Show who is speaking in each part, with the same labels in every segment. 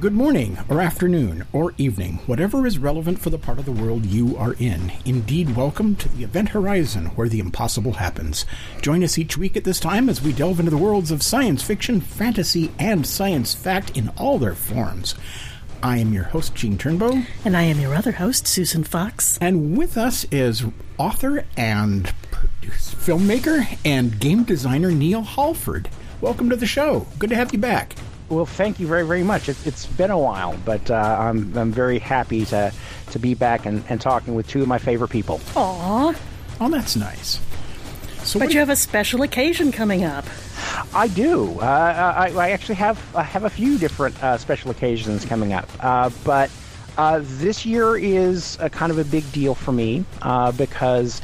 Speaker 1: Good morning, or afternoon, or evening, whatever is relevant for the part of the world you are in. Indeed, welcome to the Event Horizon, where the impossible happens. Join us each week at this time as we delve into the worlds of science fiction, fantasy, and science fact in all their forms. I am your host, Gene Turnbow,
Speaker 2: And I am your other host, Susan Fox.
Speaker 1: and with us is author and producer, filmmaker and game designer Neal Hallford. Welcome to the show. Good to have you back.
Speaker 3: Well, thank you very, very much. It, it's been a while, but uh, I'm, I'm very happy to, to be back and, and talking with two of my favorite people.
Speaker 2: Aw,
Speaker 1: Oh, that's nice. So,
Speaker 2: but you have a special occasion coming up.
Speaker 3: I do. Uh, I, I actually have I have a few different uh, special occasions coming up, uh, but uh, this year is a kind of a big deal for me uh, because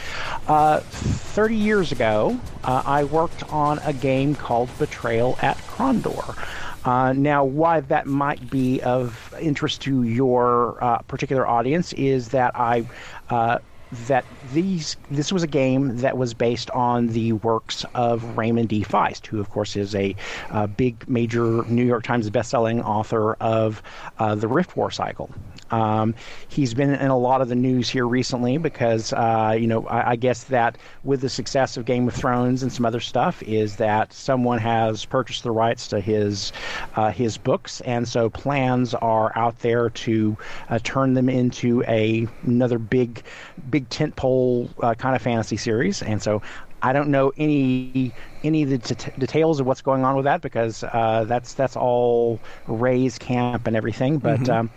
Speaker 3: uh, 30 years ago uh, I worked on a game called Betrayal at Krondor. Uh, now, why that might be of interest to your uh, particular audience is that I uh, that these this was a game that was based on the works of Raymond D. Feist, who of course is a uh, big major New York Times bestselling author of uh, the Rift War cycle. Um, he's been in a lot of the news here recently because uh, you know I, I guess that with the success of Game of Thrones and some other stuff is that someone has purchased the rights to his uh, his books, and so plans are out there to uh, turn them into a another big big tentpole uh, kind of fantasy series, and so. I don't know any any of the det- details of what's going on with that because uh, that's that's all Ray's camp and everything. But um,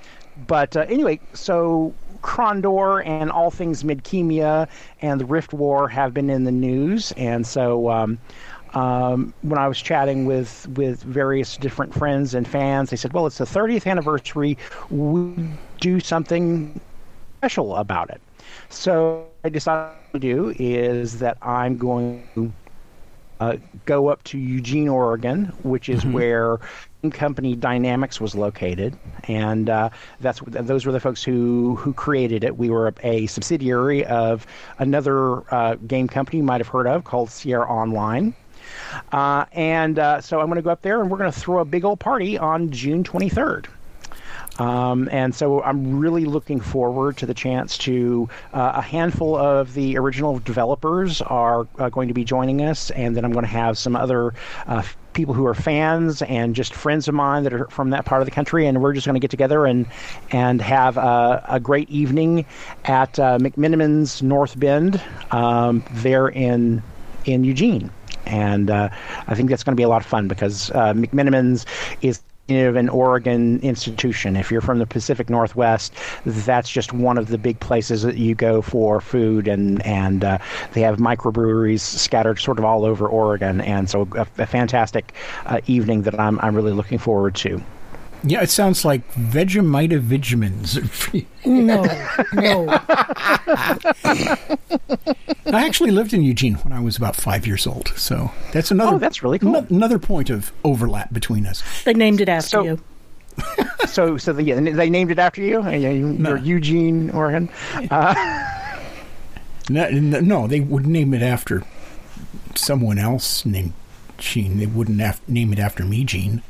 Speaker 3: but uh, anyway, so Krondor and all things Midkemia and the Rift War have been in the news, and so. Um, um, when I was chatting with with various different friends and fans, they said, "Well, it's the 30th anniversary. We do something special about it." So I decided to do is that I'm going to uh, go up to Eugene, Oregon, which is where company Dynamix was located, and uh, that's those were the folks who who created it. We were a, a subsidiary of another uh, game company you might have heard of called Sierra Online. Uh, and uh, so I'm going to go up there and we're going to throw a big old party on June 23rd. Um, and so I'm really looking forward to the chance to uh, a handful of the original developers are uh, going to be joining us, and then I'm going to have some other uh, people who are fans and just friends of mine that are from that part of the country, and we're just going to get together and and have a, a great evening at uh, North Bank um, there in in Eugene. And uh, I think that's going to be a lot of fun because uh, is of an Oregon institution. If you're from the Pacific Northwest, that's just one of the big places that you go for food, and and uh, they have microbreweries scattered sort of all over Oregon, and so a, a fantastic uh, evening that I'm I'm really looking forward to.
Speaker 1: Yeah, it sounds like Vegemite Vitamins.
Speaker 2: No, no.
Speaker 1: I actually lived in Eugene when I was about five years old, so that's another.
Speaker 3: Oh, that's really cool.
Speaker 1: ano- Another point of overlap between us.
Speaker 2: They named it after
Speaker 3: So-
Speaker 2: you.
Speaker 3: So so the, yeah, they named it after you. Uh, you- You're Eugene, Oregon.
Speaker 1: No, no, they would name it after someone else named Gene. They wouldn't af- name it after me, Gene.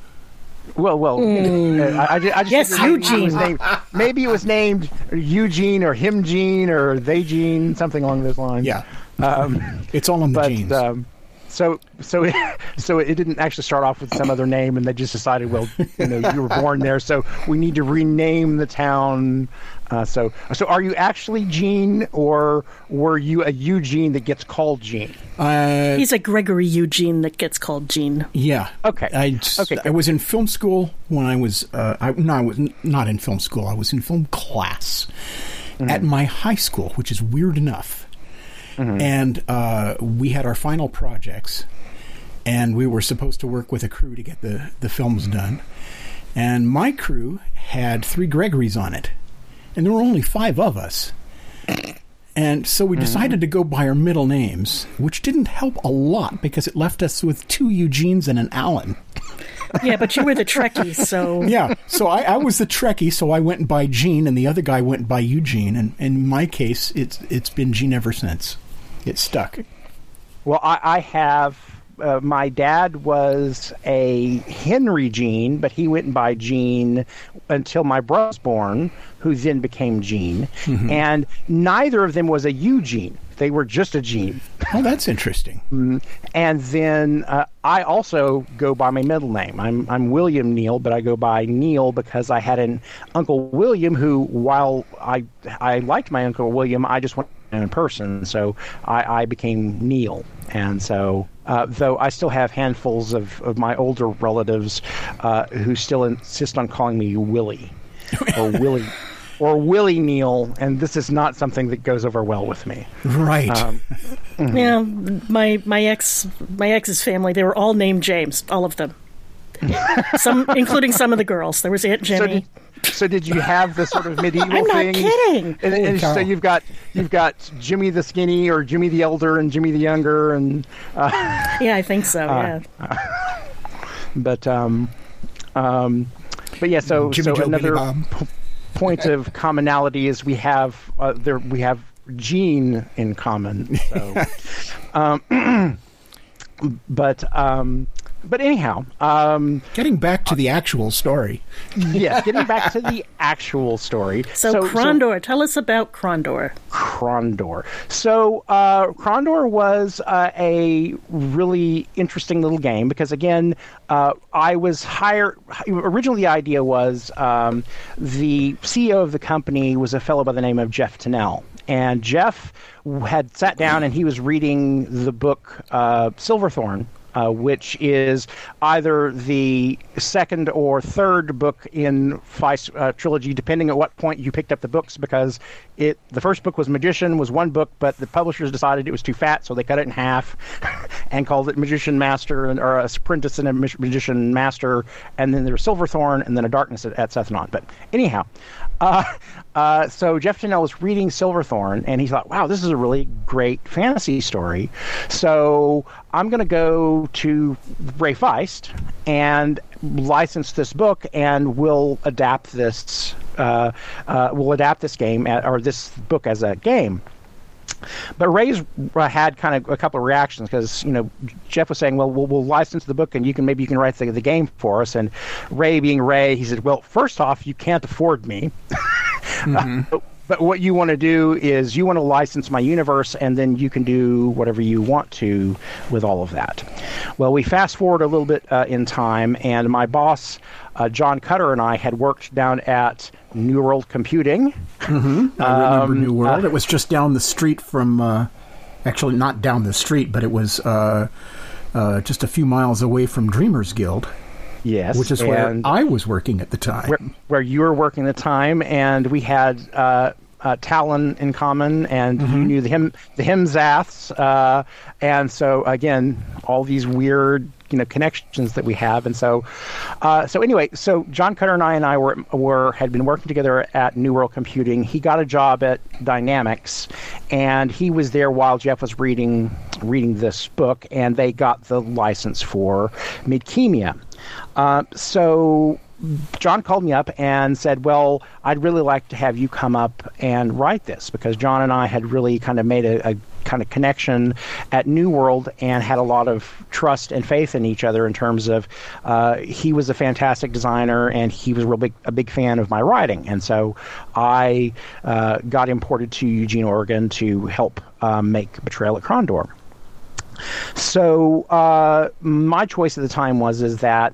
Speaker 3: Well, well, uh, I, I ju- I just
Speaker 2: Yes,
Speaker 3: figured maybe it was
Speaker 2: Eugene.
Speaker 3: named- maybe it was named Eugene or him Gene or they Gene, something along those lines.
Speaker 1: Yeah,
Speaker 3: Um,
Speaker 1: it's all on the
Speaker 3: but
Speaker 1: genes.
Speaker 3: um, so so so it didn't actually start off with some other name, and they just decided, well, you know, you were born there, so we need to rename the town Uh, so, so are you actually Gene, or were you a Eugene that gets called Gene?
Speaker 1: Uh,
Speaker 2: He's a Gregory Eugene that gets called Gene.
Speaker 1: yeah.
Speaker 3: Okay.
Speaker 1: I,
Speaker 3: Okay,
Speaker 1: I was in film school when I was. Uh, I, no, I was not in film school. I was in film class
Speaker 3: Mm-hmm.
Speaker 1: at my high school, which is weird enough.
Speaker 3: Mm-hmm.
Speaker 1: And uh, we had our final projects, and we were supposed to work with a crew to get the the films done. And my crew had three Gregorys on it, and there were only five of us. And so we mm-hmm. decided to go by our middle names, which didn't help a lot because it left us with two Eugenes and an Alan.
Speaker 2: Yeah, but you were the Trekkie, so
Speaker 1: Yeah, so I, I was the Trekkie, so I went by Gene, and the other guy went by Eugene. And in my case, it's it's been Gene ever since. It stuck.
Speaker 3: Well, I, I have. Uh, my dad was a Henry Gene, but he went by Gene until my brother was born, who then became Gene. And neither of them was a Eugene. They were just a Gene.
Speaker 1: Oh, that's interesting.
Speaker 3: And then uh, I also go by my middle name. I'm I'm William Neal, but I go by Neal because I had an Uncle William who, while I I liked my Uncle William, I just him in person, so I, I became Neal. And so, uh, though I still have handfuls of, of my older relatives uh, who still insist on calling me Willie or Willie. Or Willie Neal, and this is not something that goes over well with me.
Speaker 1: Right.
Speaker 3: Um,
Speaker 2: yeah. My my ex my ex's family they were all named James, all of them. Some, including some of the girls. There was Aunt
Speaker 3: So
Speaker 2: Jenny.
Speaker 3: did, so did you have the sort of medieval
Speaker 2: I'm not
Speaker 3: thing?
Speaker 2: kidding.
Speaker 3: And, and so you've got you've got Jimmy the Skinny or Jimmy the Elder and Jimmy the Younger, and uh,
Speaker 2: yeah, I think so.
Speaker 3: Uh,
Speaker 2: yeah.
Speaker 3: but um, um, but yeah. So
Speaker 1: Jimmy
Speaker 3: so
Speaker 1: Joe,
Speaker 3: another p- point of commonality is we have uh, there we have gene in common. So, um, but um, but anyhow, um,
Speaker 1: Getting back to the actual story.
Speaker 3: yes. Getting back to the actual story.
Speaker 2: So, Krondor, tell us about Krondor.
Speaker 3: Krondor. So uh, Krondor was uh, a really interesting little game because again, uh, I was hired. Originally, the idea was um, the CEO of the company was a fellow by the name of Jeff Tunnell, and Jeff had sat down and he was reading the book uh, Silverthorn uh, which is either the second or third book in Feist uh, trilogy, depending at what point you picked up the books. Because it, the first book was Magician, was one book, but the publishers decided it was too fat, so they cut it in half and called it Magician Master, and, or a Apprentice and a Mag- Magician Master, and then there was Silverthorn, and then a Darkness at, at Sethanon. But anyhow. Uh, uh, so Jeff Tunnell was reading Silverthorn, and he thought, "Wow, this is a really great fantasy story." So I'm going to go to Ray Feist and license this book, and we'll adapt this. Uh, uh, we'll adapt this game at, or this book as a game. But Ray's uh, had kind of a couple of reactions because you know Jeff was saying, "Well, we'll, we'll license the book, and you can maybe you can write the, the game for us." And Ray, being Ray, he said, "Well, first off, you can't afford me." but, but what you want to do is you want to license my universe, and then you can do whatever you want to with all of that. Well, we fast forward a little bit uh, in time, and my boss, uh, John Cutter, and I had worked down at New World Computing.
Speaker 1: I remember
Speaker 3: Um,
Speaker 1: New World. it was just down the street from. Uh, actually, not down the street, but it was uh, uh, just a few miles away from Dreamers Guild,
Speaker 3: Yes,
Speaker 1: which is where I was working at the time.
Speaker 3: where, where you were working at the time, and we had uh, uh, Talon in common, and you knew the him the Himzaths, uh, and so again, all these weird you know connections that we have, and so uh, so anyway, so John Cutter and I and I were were had been working together at New World Computing. He got a job at Dynamix, and he was there while Jeff was reading reading this book, and they got the license for Midkemia. Uh, so John called me up and said, "Well, I'd really like to have you come up and write this because John and I had really kind of made a, a kind of connection at New World and had a lot of trust and faith in each other in terms of uh, he was a fantastic designer and he was a real big a big fan of my writing, and so I uh, got imported to Eugene, Oregon to help um, make Betrayal at Krondor." So uh, my choice at the time was is that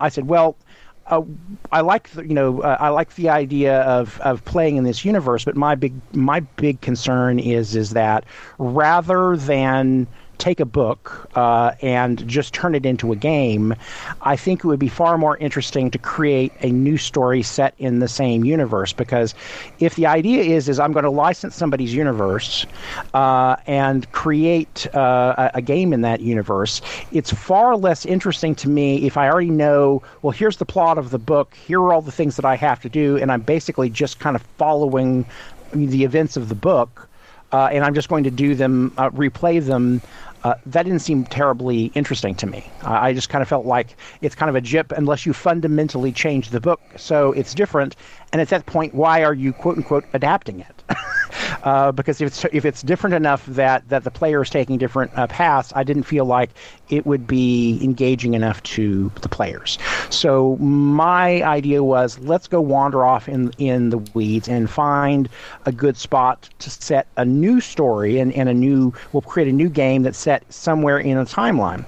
Speaker 3: I said, well, uh, I like the, you know uh, I like the idea of, of playing in this universe, but my big my big concern is is that rather than take a book uh, and just turn it into a game, I think it would be far more interesting to create a new story set in the same universe. Because if the idea is is I'm going to license somebody's universe uh, and create uh, a, a game in that universe, it's far less interesting to me if I already know. Well, here's the plot of the book. Here are all the things that I have to do, and I'm basically just kind of following the events of the book. Uh, and I'm just going to do them, uh, replay them uh, that didn't seem terribly interesting to me. I just kind of felt like it's kind of a jip unless you fundamentally change the book so it's different. And at that point, why are you quote unquote adapting it? uh, because if it's if it's different enough that that the player is taking different uh, paths, I didn't feel like it would be engaging enough to the players. So my idea was let's go wander off in in the weeds and find a good spot to set a new story and, and a new we'll create a new game that's set somewhere in a timeline.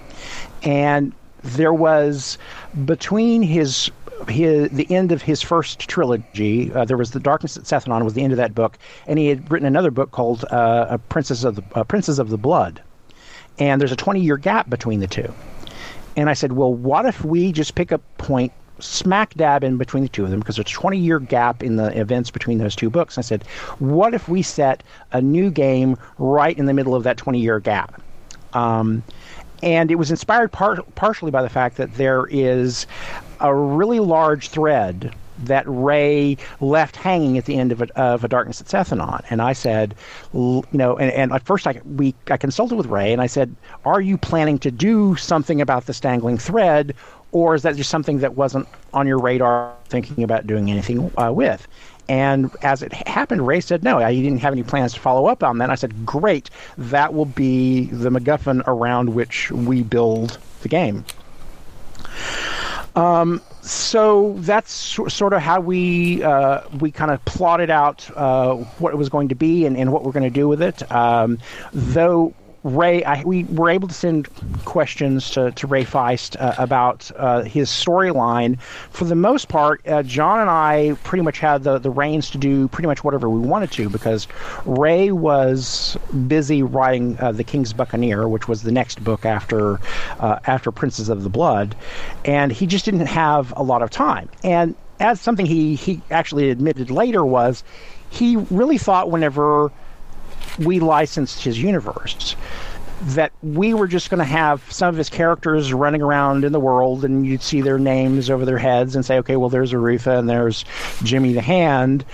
Speaker 3: And there was between his his, the end of his first trilogy. Uh, there was the Darkness at Sethanon was the end of that book, and he had written another book called uh, Princess of the uh, Princes of the Blood. And there's a 20 year gap between the two. And I said, well, what if we just pick a point smack dab in between the two of them because there's a 20 year gap in the events between those two books. I said, what if we set a new game right in the middle of that 20 year gap? Um, and it was inspired par- partially by the fact that there is a really large thread that Ray left hanging at the end of a, of a Darkness at Sethanon. And I said, you know, and, and, at first I, we, I consulted with Ray and I said, are you planning to do something about the dangling thread? Or is that just something that wasn't on your radar thinking about doing anything uh, with? And as it happened, Ray said, no, he didn't have any plans to follow up on that. And I said, great, that will be the MacGuffin around which we build the game. Um, so that's sort of how we uh, we kind of plotted out uh, what it was going to be and, and what we're going to do with it. Um, though Ray, I, we were able to send questions to, to Ray Feist uh, about uh, his storyline. For the most part, uh, John and I pretty much had the, the reins to do pretty much whatever we wanted to because Ray was busy writing uh, The King's Buccaneer, which was the next book after uh, after Princes of the Blood, and he just didn't have a lot of time. And as something he, he actually admitted later was, he really thought whenever we licensed his universe that we were just going to have some of his characters running around in the world and you'd see their names over their heads and say, okay, well, there's Arutha and there's Jimmy the Hand.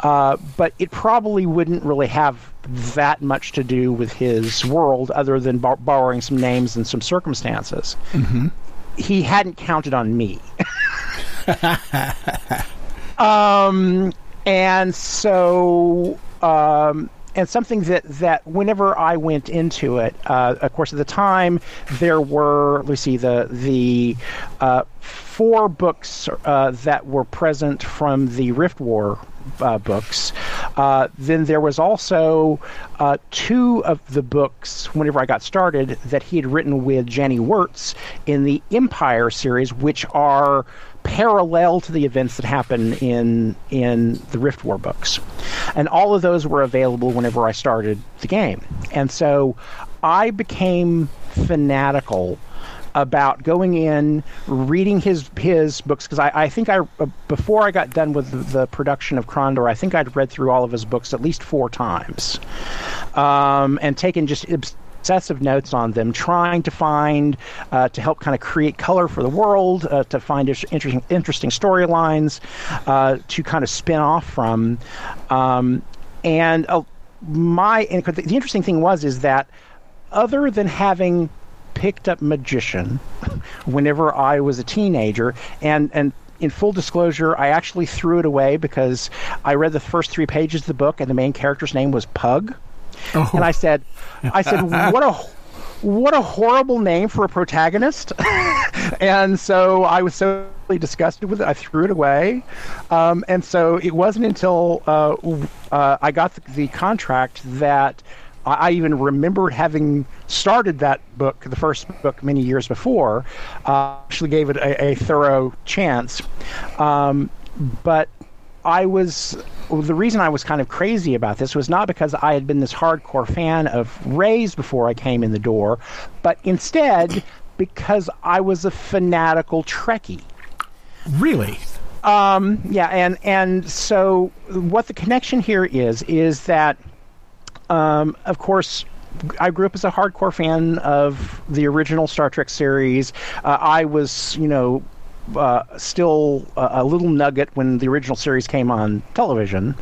Speaker 3: Uh, but it probably wouldn't really have that much to do with his world other than bar- borrowing some names and some circumstances. Mm-hmm. He hadn't counted on me. um, and so. Um, and something that, that whenever I went into it, uh, of course, at the time there were see the the uh, four books uh, that were present from the Rift War uh, books. Uh, then there was also uh, two of the books, whenever I got started, that he had written with Janny Wurts in the Empire series, which are parallel to the events that happen in in the Rift War books, and all of those were available whenever I started the game, and so I became fanatical about going in, reading his his books because I, I think I uh, before I got done with the, the, production of Krondor, I think I'd read through all of his books at least four times, um, and taken just obsessive notes on them, trying to find uh, to help kind of create color for the world, uh, to find interesting interesting storylines uh, to kind of spin off from, um, and uh, my and the interesting thing was is that other than having picked up magician whenever I was a teenager and and in full disclosure, I actually threw it away because I read the first three pages of the book and the main character's name was Pug. Oh. And I said, I said, what a what a horrible name for a protagonist. and so I was so disgusted with it, I threw it away. Um, and so it wasn't until uh, uh, I got the, the, contract that I, I even remembered having started that book, the first book, many years before. Uh, actually, gave it a, a thorough chance, um, but I was the reason I was kind of crazy about this was not because I had been this hardcore fan of Ray's before I came in the door, but instead because I was a fanatical Trekkie.
Speaker 1: Really?
Speaker 3: Um, yeah, and and so what the connection here is is that, um, of course. I grew up as a hardcore fan of the original Star Trek series. Uh, I was, you know, uh, still a, a, little nugget when the original series came on television,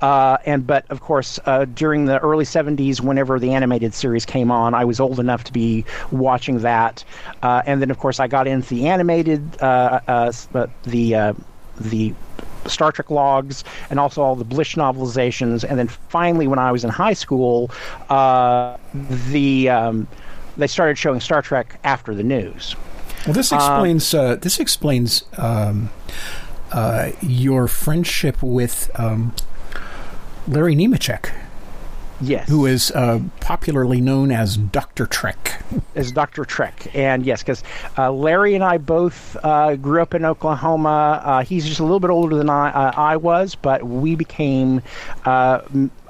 Speaker 3: uh, and but of course uh, during the early '70s, whenever the animated series came on, I was old enough to be watching that, uh, and then of course I got into the animated uh, uh, the the Star Trek logs and also all the Blish novelizations, and then finally when I was in high school, the um, they started showing Star Trek after the news.
Speaker 1: Well, this um, explains um, uh, this explains um, uh, your friendship with um, Larry Nemecek.
Speaker 3: Yes.
Speaker 1: Who is uh, popularly known as Dr. Trek.
Speaker 3: As Dr. Trek. And yes, because uh, Larry and I both uh, grew up in Oklahoma. Uh, he's just a little bit older than I, uh, I was, but we became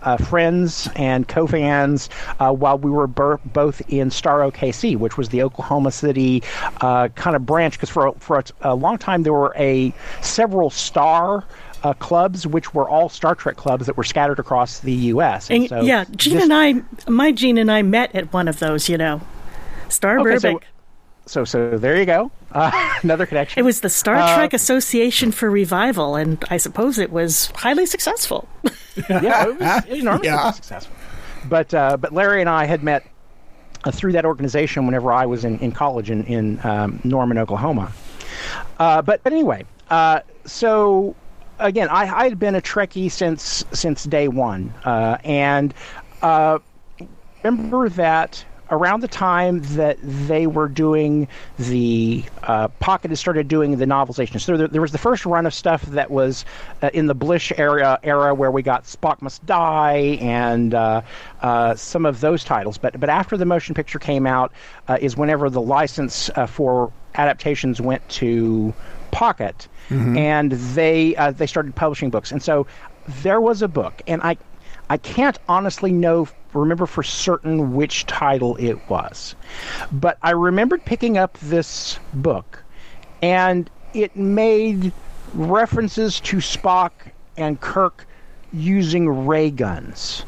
Speaker 3: uh, friends and co fans while we were ber- both in Star OKC, which was the Oklahoma City kind of branch. Because for, for a, a long time, there were a several Star uh, clubs, which were all Star Trek clubs that were scattered across the U.S.
Speaker 2: And, and so yeah, Gene this... and I, my Gene and I met at one of those. You know, Star okay,
Speaker 3: Burbank. So, so, so there you go. Uh, another connection.
Speaker 2: It was the Star uh, Trek Association for Revival, and I suppose it was highly successful.
Speaker 3: yeah, it was enormously yeah. successful. But uh, but Larry and I had met uh, through that organization whenever I was in, in college in in um, Norman, Oklahoma. Uh, but but anyway, uh, so again, I, I had been a Trekkie since since day one, uh, and uh, remember that around the time that they were doing the uh, Pocket had started doing the novelizations. So there, there, was the first run of stuff that was uh, in the Blish era era where we got Spock Must Die and uh, uh some of those titles. But but after the motion picture came out uh, is whenever the license uh, for adaptations went to Pocket mm-hmm. and they uh, they started publishing books. And so there was a book, and I I can't honestly know remember for certain which title it was, but I remembered picking up this book, and it made references to Spock and Kirk using ray guns.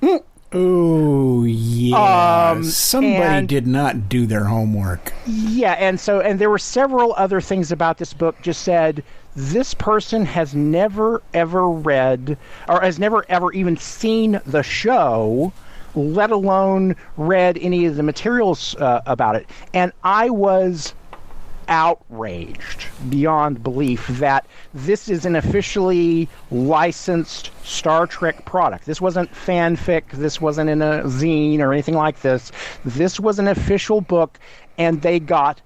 Speaker 1: Mm. Oh yeah. Um, Somebody and, did not do their homework.
Speaker 3: Yeah, and so and there were several other things about this book just said this person has never ever read or has never ever even seen the show let alone read any of the materials uh, about it and i was outraged beyond belief that this is an officially licensed Star Trek product. This wasn't fanfic, this wasn't in a zine or anything like this. This was an official book, and they got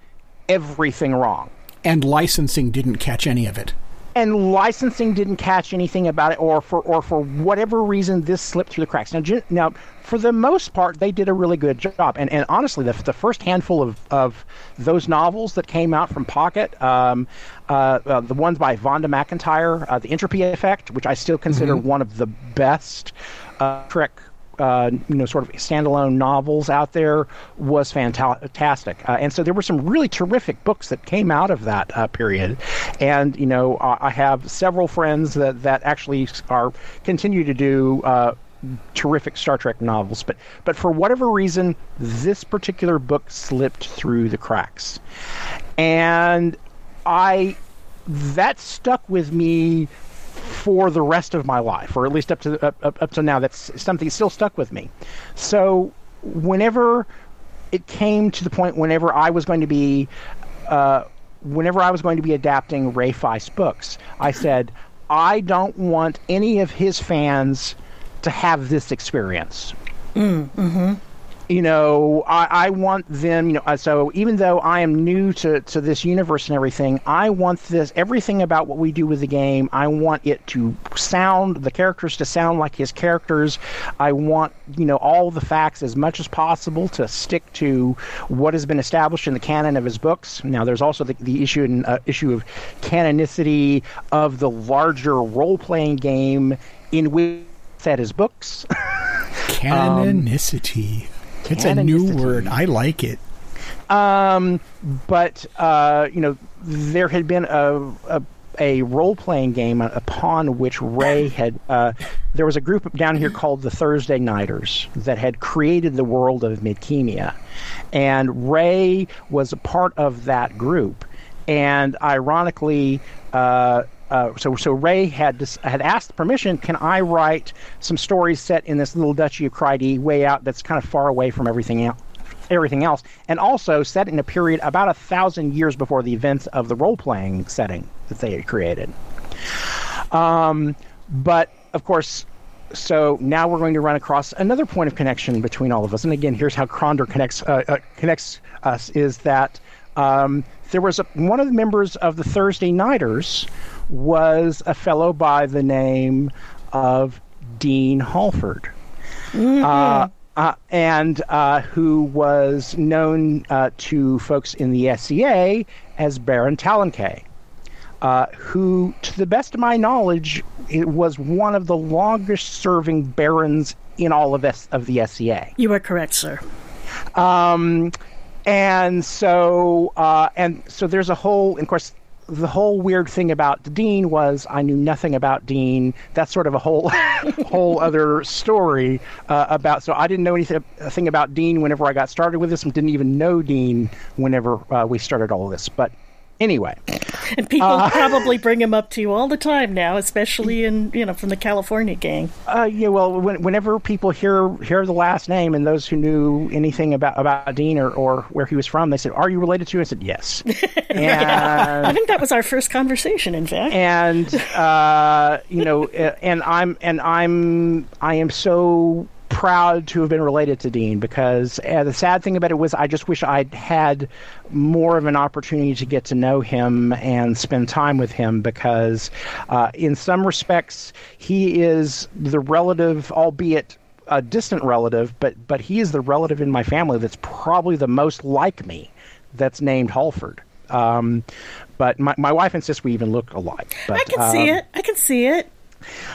Speaker 3: everything wrong.
Speaker 1: And licensing didn't catch any of it
Speaker 3: and licensing didn't catch anything about it, or for or for whatever reason, this slipped through the cracks. Now, now, for the most part, they did a really good job. And and honestly, the, the first handful of, of those novels that came out from Pocket, um, uh, uh, the ones by Vonda McIntyre, uh, the Entropy Effect, which I still consider mm-hmm. one of the best uh, Trek uh, you know, sort of standalone novels out there was fantastic. Uh, and so there were some really terrific books that came out of that uh, period. And, you know, I have several friends that, that actually are continue to do uh, terrific Star Trek novels, but but for whatever reason, this particular book slipped through the cracks, and I that stuck with me for the rest of my life, or at least up to up, up, up to now. That's something still stuck with me. So whenever it came to the point, whenever I was going to be, uh, whenever I was going to be adapting Ray Feist books, I said, I don't want any of his fans to have this experience.
Speaker 2: Mm, hmm
Speaker 3: you know, I, I want them, you know, uh, so even though I am new to, to this universe and everything, I want this, everything about what we do with the game, I want it to sound, the characters to sound like his characters. I want, you know, all the facts as much as possible to stick to what has been established in the canon of his books. Now, there's also the, the issue, in, uh, issue of canonicity of the larger role playing game in which set his books.
Speaker 1: Canonicity. Um, it's a new word. I like it.
Speaker 3: Um, but uh, you know, there had been a, a a role playing game upon which Ray had. Uh, there was a group down here called the Thursday Nighters that had created the world of Midkemia. And Ray was a part of that group. And ironically, uh, uh, so so Ray had had asked permission. Can I write some stories set in this little duchy of Crydee, way out that's kind of far away from everything else? Everything else, and also set in a period about a thousand years before the events of the role playing setting that they had created. Um, but of course, so now we're going to run across another point of connection between all of us. And again, here's how Krondor connects uh, uh, connects us: is that um, there was a, one of the members of the Thursday Nighters was a fellow by the name of Dean Hallford. Mm-hmm. Uh, uh, and uh, who was known uh, to folks in the SCA as Baron Talankay, uh, who, to the best of my knowledge, it was one of the longest serving barons in all of, S- of the SCA.
Speaker 2: You are correct, sir.
Speaker 3: Um, and so, uh, and so there's a whole, of course, the whole weird thing about Dean was I knew nothing about Dean. That's sort of a whole whole other story uh, about. So I didn't know anything thing about Dean whenever I got started with this, and didn't even know Dean whenever uh, we started all this. But anyway.
Speaker 2: And people uh, probably bring him up to you all the time now, especially in you know from the California gang.
Speaker 3: Uh, yeah, well, when, whenever people hear hear the last name and those who knew anything about about Dean or, or where he was from, they said, "Are you related to?" Him? I said, "Yes."
Speaker 2: And, yeah. I think that was our first conversation, in fact.
Speaker 3: And uh, you know, and I'm and I'm I am so proud to have been related to Dean because uh, the sad thing about it was I just wish I'd had more of an opportunity to get to know him and spend time with him because, uh, in some respects, he is the relative, albeit a distant relative, but but he is the relative in my family that's probably the most like me. That's named Hallford. Um, but my, my wife insists we even look alike. But,
Speaker 2: I can um, see it. I can see it.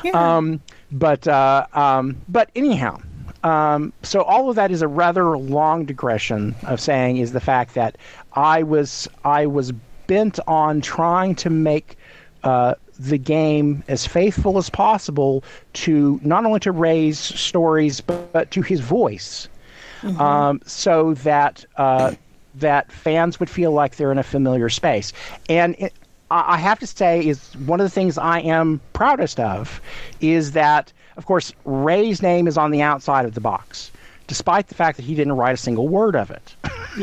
Speaker 3: Yeah. Um, but uh, um, but anyhow, um, so all of that is a rather long digression of saying is the fact that I was I was bent on trying to make uh, the game as faithful as possible to not only to Ray's stories but, but to his voice, mm-hmm. um, so that uh, that fans would feel like they're in a familiar space. And it, I have to say, is one of the things I am proudest of is that of course, Ray's name is on the outside of the box, despite the fact that he didn't write a single word of it.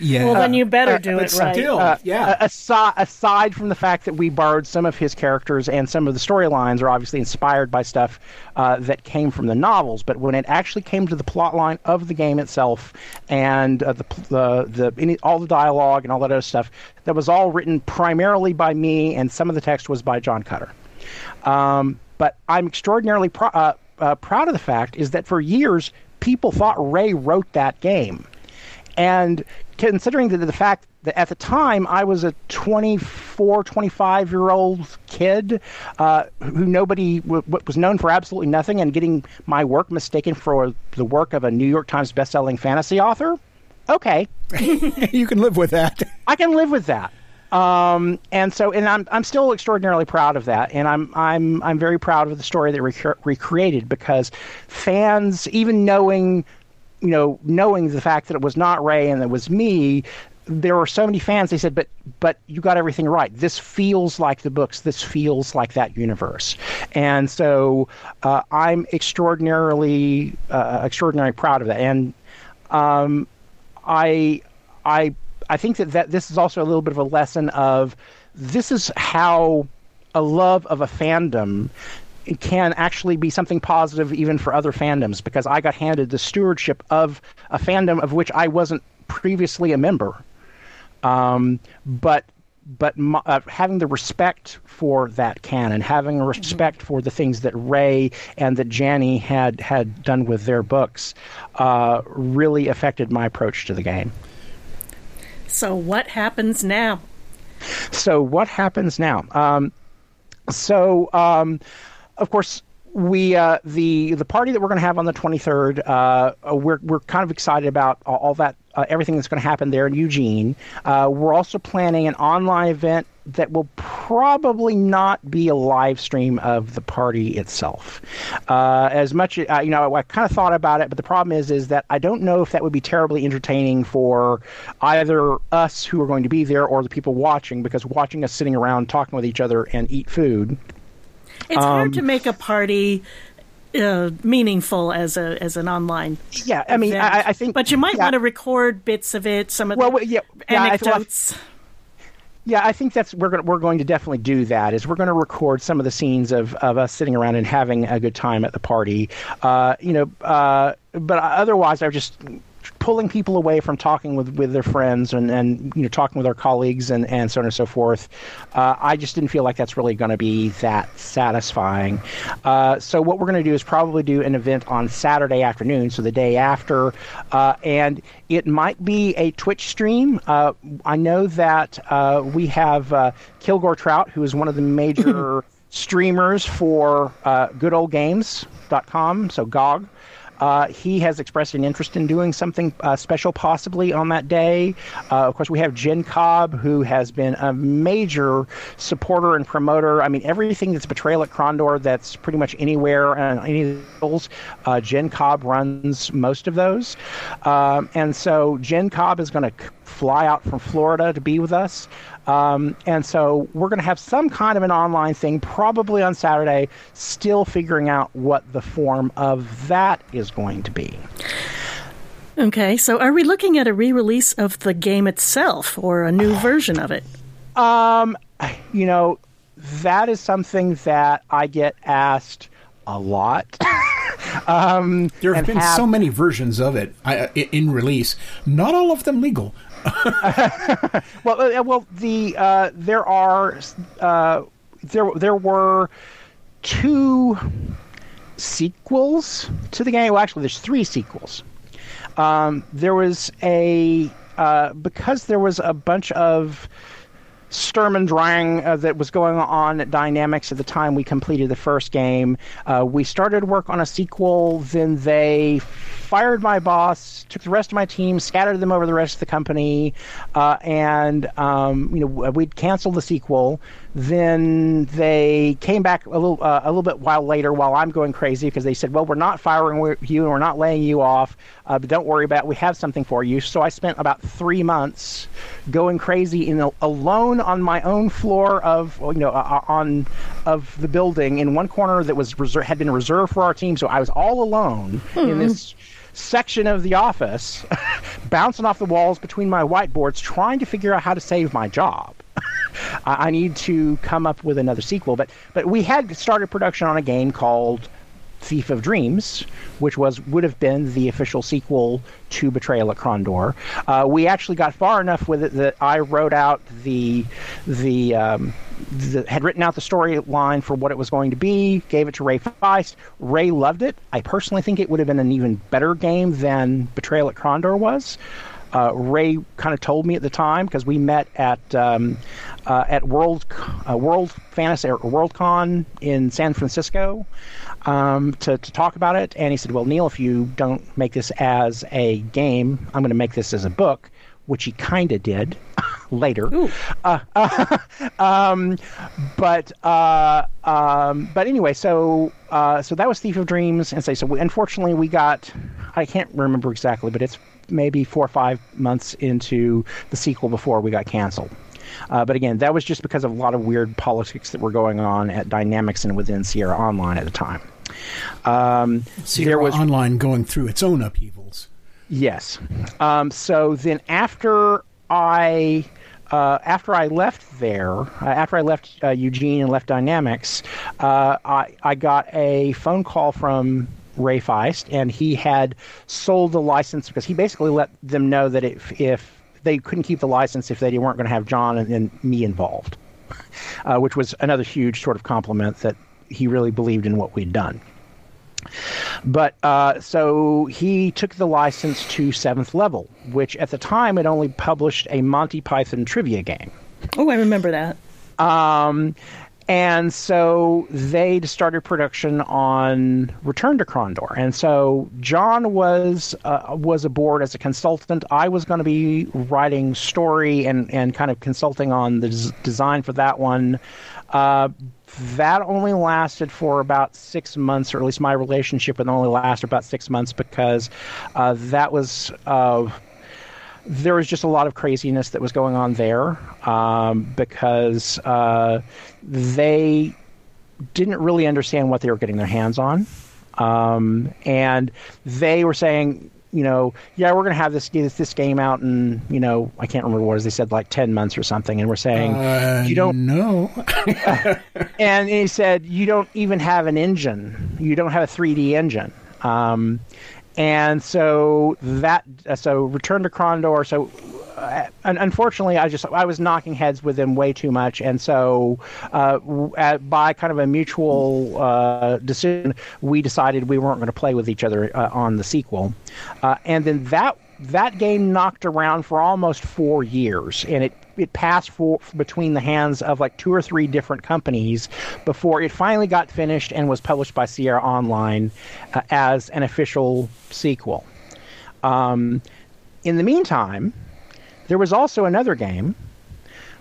Speaker 2: yeah. Well, then you better do uh, it right.
Speaker 1: Still, uh, yeah.
Speaker 3: Aside, aside from the fact that we borrowed some of his characters and some of the storylines are obviously inspired by stuff uh, that came from the novels, but when it actually came to the plot line of the game itself and uh, the the, the any, all the dialogue and all that other stuff, that was all written primarily by me, and some of the text was by John Cutter. Um, but I'm extraordinarily pr- uh, uh, proud of the fact is that for years people thought Ray wrote that game, and considering the, the fact that at the time I was a 24, 25 year old kid uh, who nobody w- was known for absolutely nothing, and getting my work mistaken for the work of a New York Times bestselling fantasy author. Okay,
Speaker 1: you can live with that.
Speaker 3: I can live with that. Um, and so, and I'm I'm still extraordinarily proud of that, and I'm I'm I'm very proud of the story that we rec- recreated because fans, even knowing, you know, knowing the fact that it was not Ray and it was me, there were so many fans. They said, "But but you got everything right. This feels like the books. This feels like that universe." And so, uh, I'm extraordinarily uh, extraordinarily proud of that, and um, I I I think that, that this is also a little bit of a lesson of this is how a love of a fandom can actually be something positive even for other fandoms because I got handed the stewardship of a fandom of which I wasn't previously a member. Um, but but uh, having the respect for that canon, having a respect mm-hmm. for the things that Ray and that Janny had had done with their books, uh, really affected my approach to the game.
Speaker 2: So what happens now?
Speaker 3: So what happens now? Um, so um, of course we uh, the the party that we're going to have on the 23rd uh, we're we're kind of excited about all, all that uh, everything that's going to happen there in Eugene. Uh, we're also planning an online event that will probably not be a live stream of the party itself. Uh, as much, uh, you know, I, I kind of thought about it, but the problem is, is that I don't know if that would be terribly entertaining for either us who are going to be there or the people watching, because watching us sitting around talking with each other and eat food.
Speaker 2: It's um, hard to make a party uh, meaningful as a as an online.
Speaker 3: Yeah, I mean, I, I, think,
Speaker 2: but you might
Speaker 3: yeah.
Speaker 2: want to record bits of it, some of
Speaker 3: well,
Speaker 2: the
Speaker 3: yeah,
Speaker 2: anecdotes.
Speaker 3: Yeah, I think that's we're going we're going to definitely do that. Is we're going to record some of the scenes of, of us sitting around and having a good time at the party. Uh, you know, uh, but otherwise, I just pulling people away from talking with, with their friends and, and you know talking with our colleagues and, and so on and so forth. Uh, I just didn't feel like that's really going to be that satisfying. Uh, so what we're going to do is probably do an event on Saturday afternoon, so the day after, uh, and it might be a Twitch stream. Uh, I know that uh, we have uh, Kilgore Trout, who is one of the major streamers for goodoldgames.com, so GOG. Uh, he has expressed an interest in doing something uh, special, possibly on that day. Uh, of course, we have Jen Cobb, who has been a major supporter and promoter. I mean, everything that's Betrayal at Krondor, that's pretty much anywhere and any of those, uh, Jen Cobb runs most of those. Um, and so Jen Cobb is going to fly out from Florida to be with us. Um, and so we're going to have some kind of an online thing, probably on Saturday, still figuring out what the form of that is going to be.
Speaker 2: Okay, so are we looking at a re release of the game itself or a new version of it?
Speaker 3: Um, you know, that is something that I get asked a lot. um,
Speaker 1: there have been have, so many versions of it uh, in release, not all of them legal.
Speaker 3: well, uh, well, the uh, there are uh, there there were two sequels to the game. Well, actually, there's three sequels. Um, there was a uh, because there was a bunch of Sturm und Drang uh, that was going on at Dynamix at the time we completed the first game. Uh, we started work on a sequel, then they fired my boss, took the rest of my team, scattered them over the rest of the company, uh, and um, you know we'd canceled the sequel. Then they came back a little uh, a little bit while later while I'm going crazy because they said, "Well, we're not firing you and we're not laying you off, uh, but don't worry about it. We have something for you." So I spent about three months going crazy in a, alone on my own floor of you know uh, uh on of the building in one corner that was had been reserved for our team. So I was all alone hmm. in this section of the office, bouncing off the walls between my whiteboards, trying to figure out how to save my job. I need to come up with another sequel. But but we had started production on a game called Thief of Dreams, which was would have been the official sequel to Betrayal at Krondor. Uh, we actually got far enough with it that I wrote out the the, um, the had written out the storyline for what it was going to be, gave it to Ray Feist. Ray loved it. I personally think it would have been an even better game than Betrayal at Krondor was. Uh, Ray kind of told me at the time because we met at um, uh, at World uh, World Fantasy or WorldCon in San Francisco um, to to talk about it, and he said, "Well, Neal, if you don't make this as a game, I'm going to make this as a book." Which he kind of did later, uh, um, but uh, um, but anyway, so uh, so that was Thief of Dreams, and say so. We, unfortunately, we got I can't remember exactly, but it's maybe four or five months into the sequel before we got canceled. Uh, but again, that was just because of a lot of weird politics that were going on at Dynamix and within Sierra Online at the time.
Speaker 1: Um, Sierra was Online going through its own upheavals.
Speaker 3: Yes. Um, so then after I uh, after I left there, uh, after I left uh, Eugene and left Dynamix, uh, I, I got a phone call from Ray Feist, and he had sold the license because he basically let them know that if, if they couldn't keep the license if they weren't going to have John and, and me involved, uh, which was another huge sort of compliment that he really believed in what we'd done. But uh, so he took the license to seventh level, which at the time had only published a Monty Python trivia game.
Speaker 2: Oh, I remember that.
Speaker 3: Um, and so they started production on Return to Krondor. And so John was uh, was aboard as a consultant. I was going to be writing story and, and kind of consulting on the des- design for that one. Uh, that only lasted for about six months, or at least my relationship with only lasted about six months because uh, that was. There was just a lot of craziness that was going on there um, because uh, they didn't really understand what they were getting their hands on. Um, and they were saying, you know, yeah, we're going to have this this game out in, you know, I can't remember what it was. They said like ten months or something, and we're saying
Speaker 1: Uh,
Speaker 3: you don't
Speaker 1: know.
Speaker 3: and he said you don't even have an engine you don't have a 3d engine um, and so that uh, so return to Krondor so uh, un- unfortunately I just I was knocking heads with him way too much. And so uh, at, by kind of a mutual uh, decision we decided we weren't going to play with each other uh, on the sequel. Uh, and then that that game knocked around for almost four years, and it it passed for between the hands of like two or three different companies before it finally got finished and was published by Sierra Online uh, as an official sequel. Um, in the meantime, there was also another game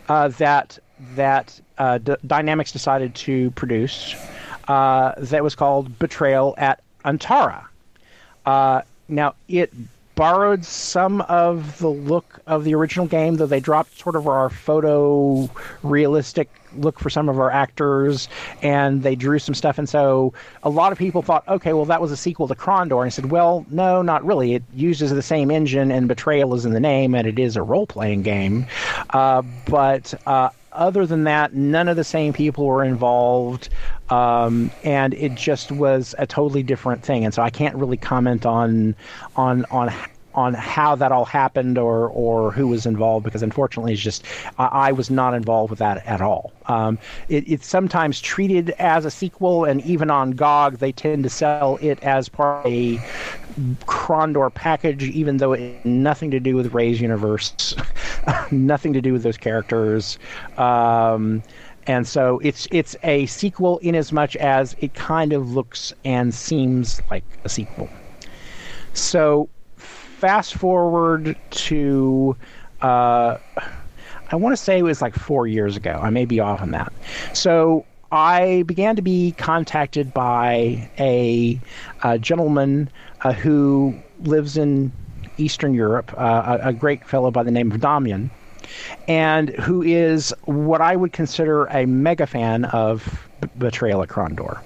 Speaker 3: uh, that that uh, D- Dynamix decided to produce uh, that was called Betrayal at Antara. Uh, now it borrowed some of the look of the original game, though they dropped sort of our photo realistic look for some of our actors, and they drew some stuff. And so a lot of people thought, okay, well that was a sequel to Krondor, and I said, well, no, not really. It uses the same engine, and Betrayal is in the name, and it is a role playing game, uh, but. Uh, other than that, none of the same people were involved, um, and it just was a totally different thing. And so I can't really comment on on on on how that all happened or or who was involved because unfortunately it's just I, I was not involved with that at all. Um, it, it's sometimes treated as a sequel, and even on GOG they tend to sell it as part of a Krondor package, even though it had nothing to do with Ray's universe, nothing to do with those characters. Um, and so it's it's a sequel in as much as it kind of looks and seems like a sequel. So fast forward to uh, I want to say it was like four years ago. I may be off on that. So I began to be contacted by a, a gentleman uh, who lives in Eastern Europe, uh, a, a, great fellow by the name of Damian, and who is what I would consider a mega fan of B- Betrayal at Krondor.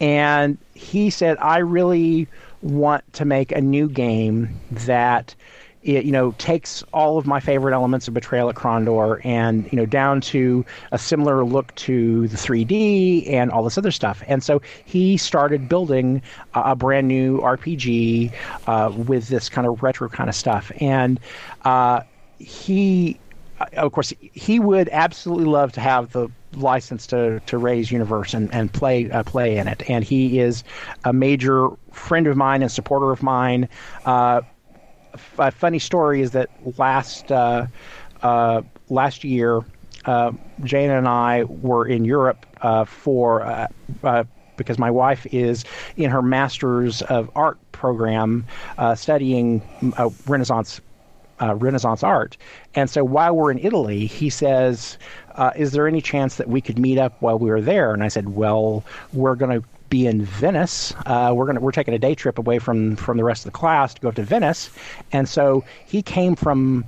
Speaker 3: And he said, I really want to make a new game that it, you know takes all of my favorite elements of Betrayal at Krondor and you know down to a similar look to the 3D and all this other stuff. And so he started building a, a brand new RPG uh, with this kind of retro kind of stuff. And uh, he, of course, he would absolutely love to have the license to, to Ray's universe and, and play uh, play in it. And he is a major friend of mine and supporter of mine. Uh, a funny story is that last uh, uh, last year, uh, Jane and I were in Europe uh, for because my wife is in her master's of art program studying Renaissance. Renaissance art, and so while we're in Italy, he says, "Is there any chance that we could meet up while we were there?" And I said, "Well, we're going to be in Venice. Uh, we're gonna we're taking a day trip away from from the rest of the class to go to Venice, and so he came from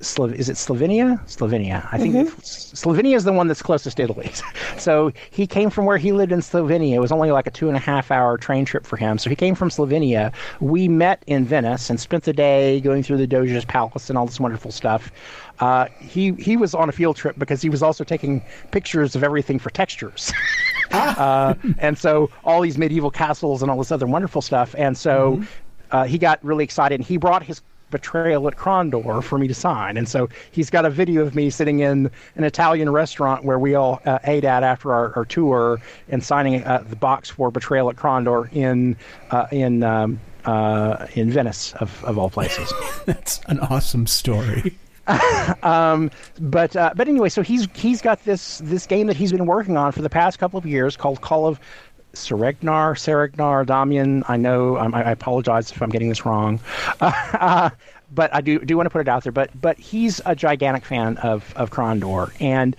Speaker 3: Slo- is it Slovenia? Slovenia. I think Slovenia is the one that's closest to Italy. so he came from where he lived in Slovenia. It was only like a two and a half hour train trip for him. So he came from Slovenia. We met in Venice and spent the day going through the Doge's palace and all this wonderful stuff. Uh, he he was on a field trip because he was also taking pictures of everything for textures. uh, and so all these medieval castles and all this other wonderful stuff. And so uh, he got really excited. And he brought his betrayal at Krondor for me to sign. And so he's got a video of me sitting in an Italian restaurant where we all uh, ate at after our, our tour and signing uh, the box for Betrayal at Krondor in uh, in um, uh, in Venice of, of all places.
Speaker 1: That's an awesome story.
Speaker 3: but uh, but anyway, so he's he's got this this game that he's been working on for the past couple of years called Call of Saregnar, Saregnar, Damian. I know I, I apologize if I'm getting this wrong, uh, but I do do want to put it out there. But but he's a gigantic fan of of Krondor, and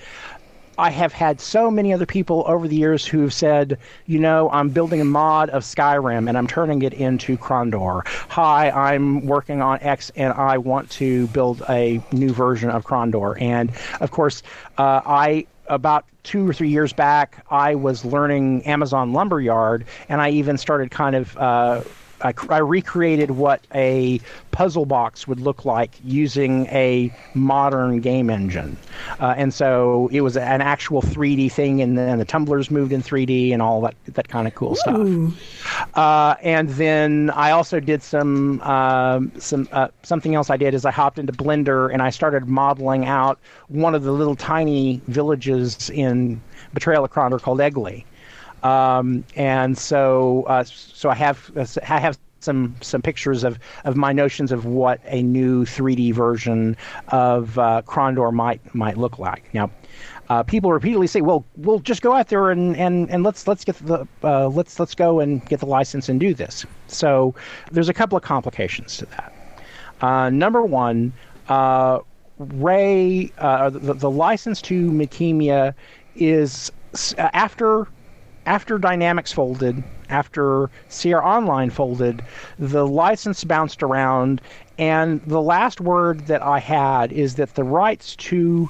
Speaker 3: I have had so many other people over the years who've said, you know, I'm building a mod of Skyrim and I'm turning it into Krondor. Hi, I'm working on X and I want to build a new version of Krondor. And of course, uh, I about two or three years back, I was learning Amazon Lumberyard, and I even started kind of. Uh, I, I recreated what a puzzle box would look like using a modern game engine, uh, and so it was an actual 3D thing, and then the tumblers moved in 3D and all that that kind of cool stuff. Uh, and then I also did some um, some uh, something else. I did is I hopped into Blender and I started modeling out one of the little tiny villages in Betrayal of Krondor called Egley. Um, and so, uh, so I have I have some some pictures of, of my notions of what a new 3D version of uh, Krondor might might look like. Now, uh, people repeatedly say, "Well, we'll just go out there and, and, and let's let's get the uh, let's let's go and get the license and do this." So there's a couple of complications to that. Uh, number one, uh, Ray, uh, the, the license to Midkemia is s- after after Dynamix folded, after Sierra Online folded, the license bounced around, and the last word that I had is that the rights to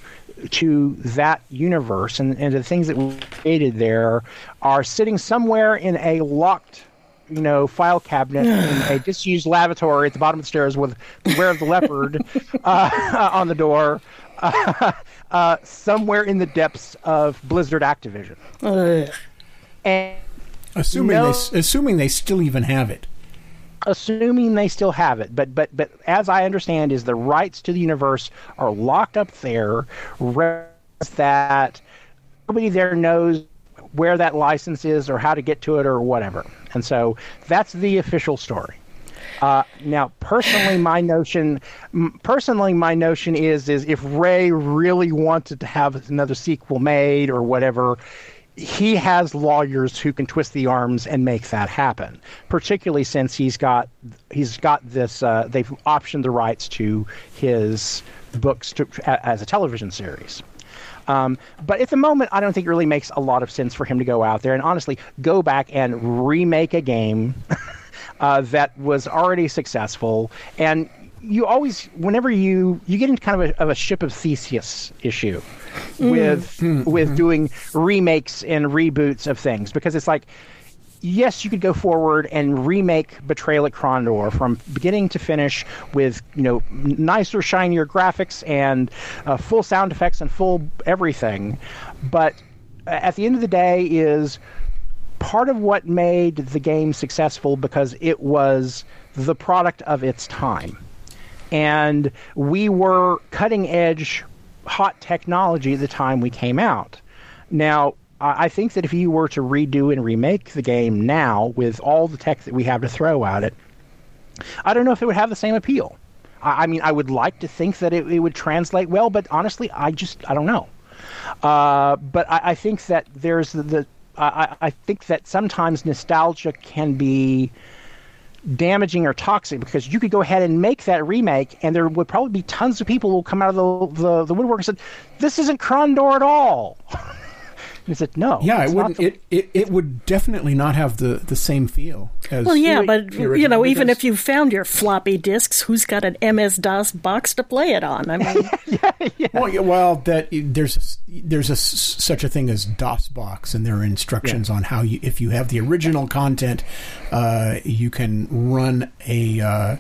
Speaker 3: to that universe and, and the things that we created there are sitting somewhere in a locked you know, file cabinet in a disused lavatory at the bottom of the stairs with Beware of the Leopard uh, on the door, uh, uh, somewhere in the depths of Blizzard Activision.
Speaker 2: Ugh.
Speaker 3: And
Speaker 1: Assuming
Speaker 3: No.
Speaker 1: they assuming they still even have it.
Speaker 3: assuming they still have it, but but but as I understand, is the rights to the universe are locked up there, that nobody there knows where that license is or how to get to it or whatever. And so that's the official story. Uh, now, personally, my notion, personally, my notion is, is if Ray really wanted to have another sequel made or whatever, he has lawyers who can twist the arms and make that happen. Particularly since he's got he's got this, uh, they've optioned the rights to his books to, as a television series. Um, but at the moment, I don't think it really makes a lot of sense for him to go out there and honestly go back and remake a game uh, that was already successful. And you always, whenever you you get into kind of a, of a ship of Theseus issue with with doing remakes and reboots of things because it's like. Yes, you could go forward and remake Betrayal at Krondor from beginning to finish with you know nicer, shinier graphics and uh, full sound effects and full everything, but at the end of the day, is part of what made the game successful because it was the product of its time. And we were cutting edge, hot technology at the time we came out. Now, I think that if you were to redo and remake the game now with all the tech that we have to throw at it, I don't know if it would have the same appeal. I, I mean, I would like to think that it, it would translate well, but honestly, I just I don't know. Uh, but I, I think that there's the, the I- I think that sometimes nostalgia can be damaging or toxic because you could go ahead and make that remake, and there would probably be tons of people who will come out of the the, the woodwork and said, "This isn't Krondor at all." And I said, no.
Speaker 1: Yeah,
Speaker 3: it's
Speaker 1: it wouldn't.
Speaker 3: the-
Speaker 1: It, it it would definitely not have the, the same feel as.
Speaker 2: Well, yeah,
Speaker 3: the-
Speaker 2: but
Speaker 1: the
Speaker 2: you
Speaker 1: original,
Speaker 2: know, even if you found your floppy disks, who's got an MS DOS box to play it on? I mean,
Speaker 1: Well, yeah, well, that there's there's a s- such a thing as DOSBox, and there are instructions on how you, if you have the original content, uh, you can run a uh,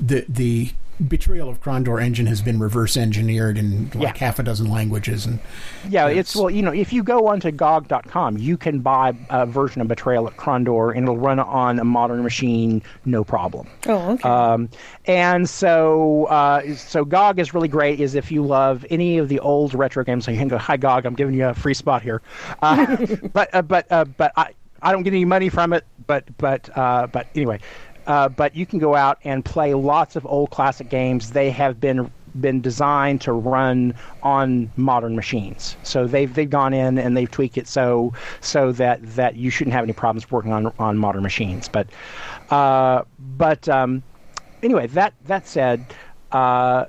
Speaker 1: the the Betrayal of Krondor engine has been reverse engineered in like
Speaker 3: Yeah.
Speaker 1: half a dozen languages, and
Speaker 3: Yeah, it's well, you know, if you go onto GOG.com, you can buy a version of Betrayal at Krondor, and it'll run on a modern machine, no problem.
Speaker 2: oh, okay.
Speaker 3: Um, and so, uh, so GOG is really great. Is if you love any of the old retro games, so you can go, "Hi GOG, I'm giving you a free spot here," uh, but uh, but uh, but I I don't get any money from it. But but uh, but anyway, uh, but you can go out and play lots of old classic games. They have been been designed to run on modern machines. So they've they've gone in and they've tweaked it so so that that you shouldn't have any problems working on on modern machines. But uh, but um, anyway, that that said, uh,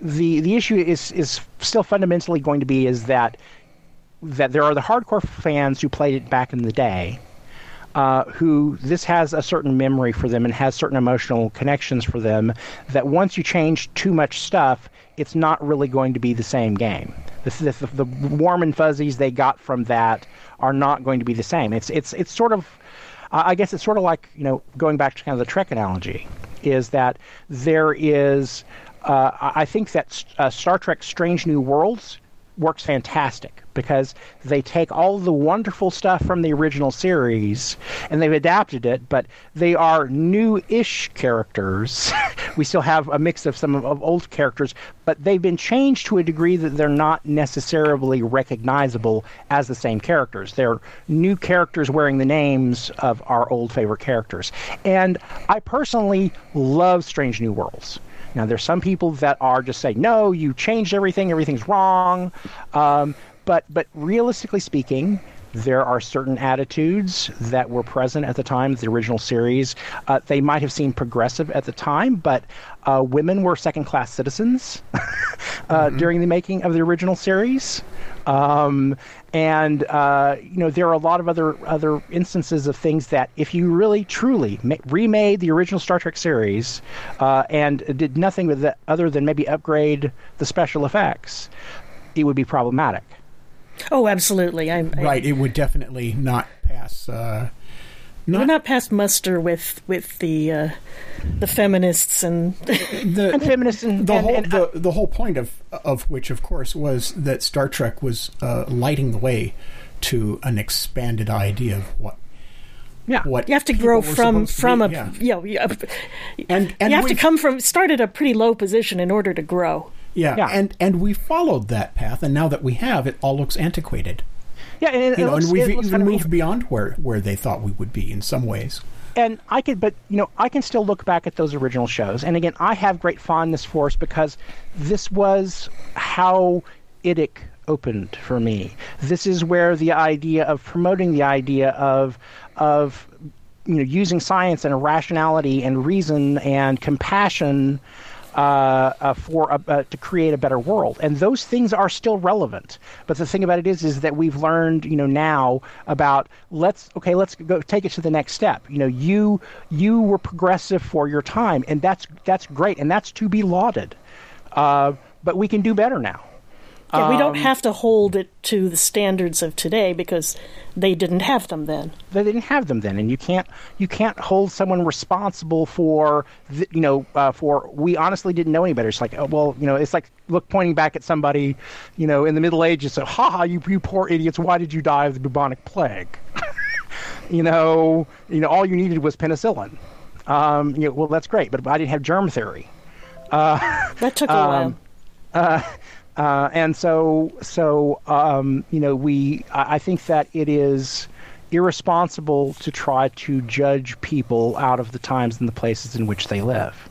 Speaker 3: the the issue is is still fundamentally going to be is that that there are the hardcore fans who played it back in the day. Uh, who this has a certain memory for them and has certain emotional connections for them that once you change too much stuff, it's not really going to be the same game. The, the, the warm and fuzzies they got from that are not going to be the same. It's it's it's sort of I guess it's sort of like you know going back to kind of the Trek analogy, is that there is uh, I I think that uh, Star Trek: Strange New Worlds works fantastic because they take all the wonderful stuff from the original series and they've adapted it, but they are new-ish characters. we still have a mix of some of, of old characters, but they've been changed to a degree that they're not necessarily recognizable as the same characters. They're new characters wearing the names of our old favorite characters. And I personally love Strange New Worlds. Now, there's some people that are just saying, no, you changed everything, everything's wrong. Um, but, but realistically speaking, there are certain attitudes that were present at the time of the original series. Uh, they might have seemed progressive at the time, but uh, women were second class citizens uh, during the making of the original series. Um, and uh, you know there are a lot of other other instances of things that if you really truly ma- remade the original Star Trek series uh, and did nothing with that other than maybe upgrade the special effects, it would be problematic.
Speaker 2: oh, absolutely. I, I,
Speaker 1: right, it would definitely not pass. Uh,
Speaker 2: We're
Speaker 1: not,
Speaker 2: not past muster with with the uh, the feminists and
Speaker 1: the
Speaker 3: And feminists and,
Speaker 1: the
Speaker 3: and-
Speaker 1: whole
Speaker 3: and-
Speaker 1: the, the whole point of of which of course was that Star Trek was uh, lighting the way to an expanded idea of what
Speaker 3: yeah.
Speaker 1: what
Speaker 2: you have to grow from from a
Speaker 1: yeah.
Speaker 2: you know, you,
Speaker 1: and and
Speaker 2: you have to come from start at a pretty low position in order to grow.
Speaker 1: yeah,
Speaker 3: Yeah.
Speaker 1: and and we followed that path and now that we have it all looks antiquated
Speaker 3: Yeah, and, it
Speaker 1: you know
Speaker 3: looks-
Speaker 1: and we've even
Speaker 3: kind of
Speaker 1: moved beyond where where they thought we would be in some ways.
Speaker 3: And I could, but you know, I can still look back at those original shows, and again, I have great fondness for us because this was how IDIC opened for me. This is where the idea of promoting the idea of of you know using science and rationality and reason and compassion uh, uh, for a, uh, to create a better world, and those things are still relevant. But the thing about it is, is that we've learned, you know, now about let's okay, let's go take it to the next step. You know, you you were progressive for your time, and that's that's great, and that's to be lauded. Uh, but we can do better now.
Speaker 2: Yeah, we
Speaker 3: Um,
Speaker 2: don't have to hold it to the standards of today because they didn't have them then.
Speaker 3: they didn't have them then, and you can't you can't hold someone responsible for th- you know uh, for we honestly didn't know any better. It's like oh, well you know it's like look pointing back at somebody you know in the Middle Ages. So ha ha you you poor idiots! Why did you die of the bubonic plague? you know you know all you needed was penicillin. Um, you know, well that's great, but I didn't have germ theory.
Speaker 2: That took a
Speaker 3: Um,
Speaker 2: while.
Speaker 3: uh, and so so um, you know we I, I think that it is irresponsible to try to judge people out of the times and the places in which they live.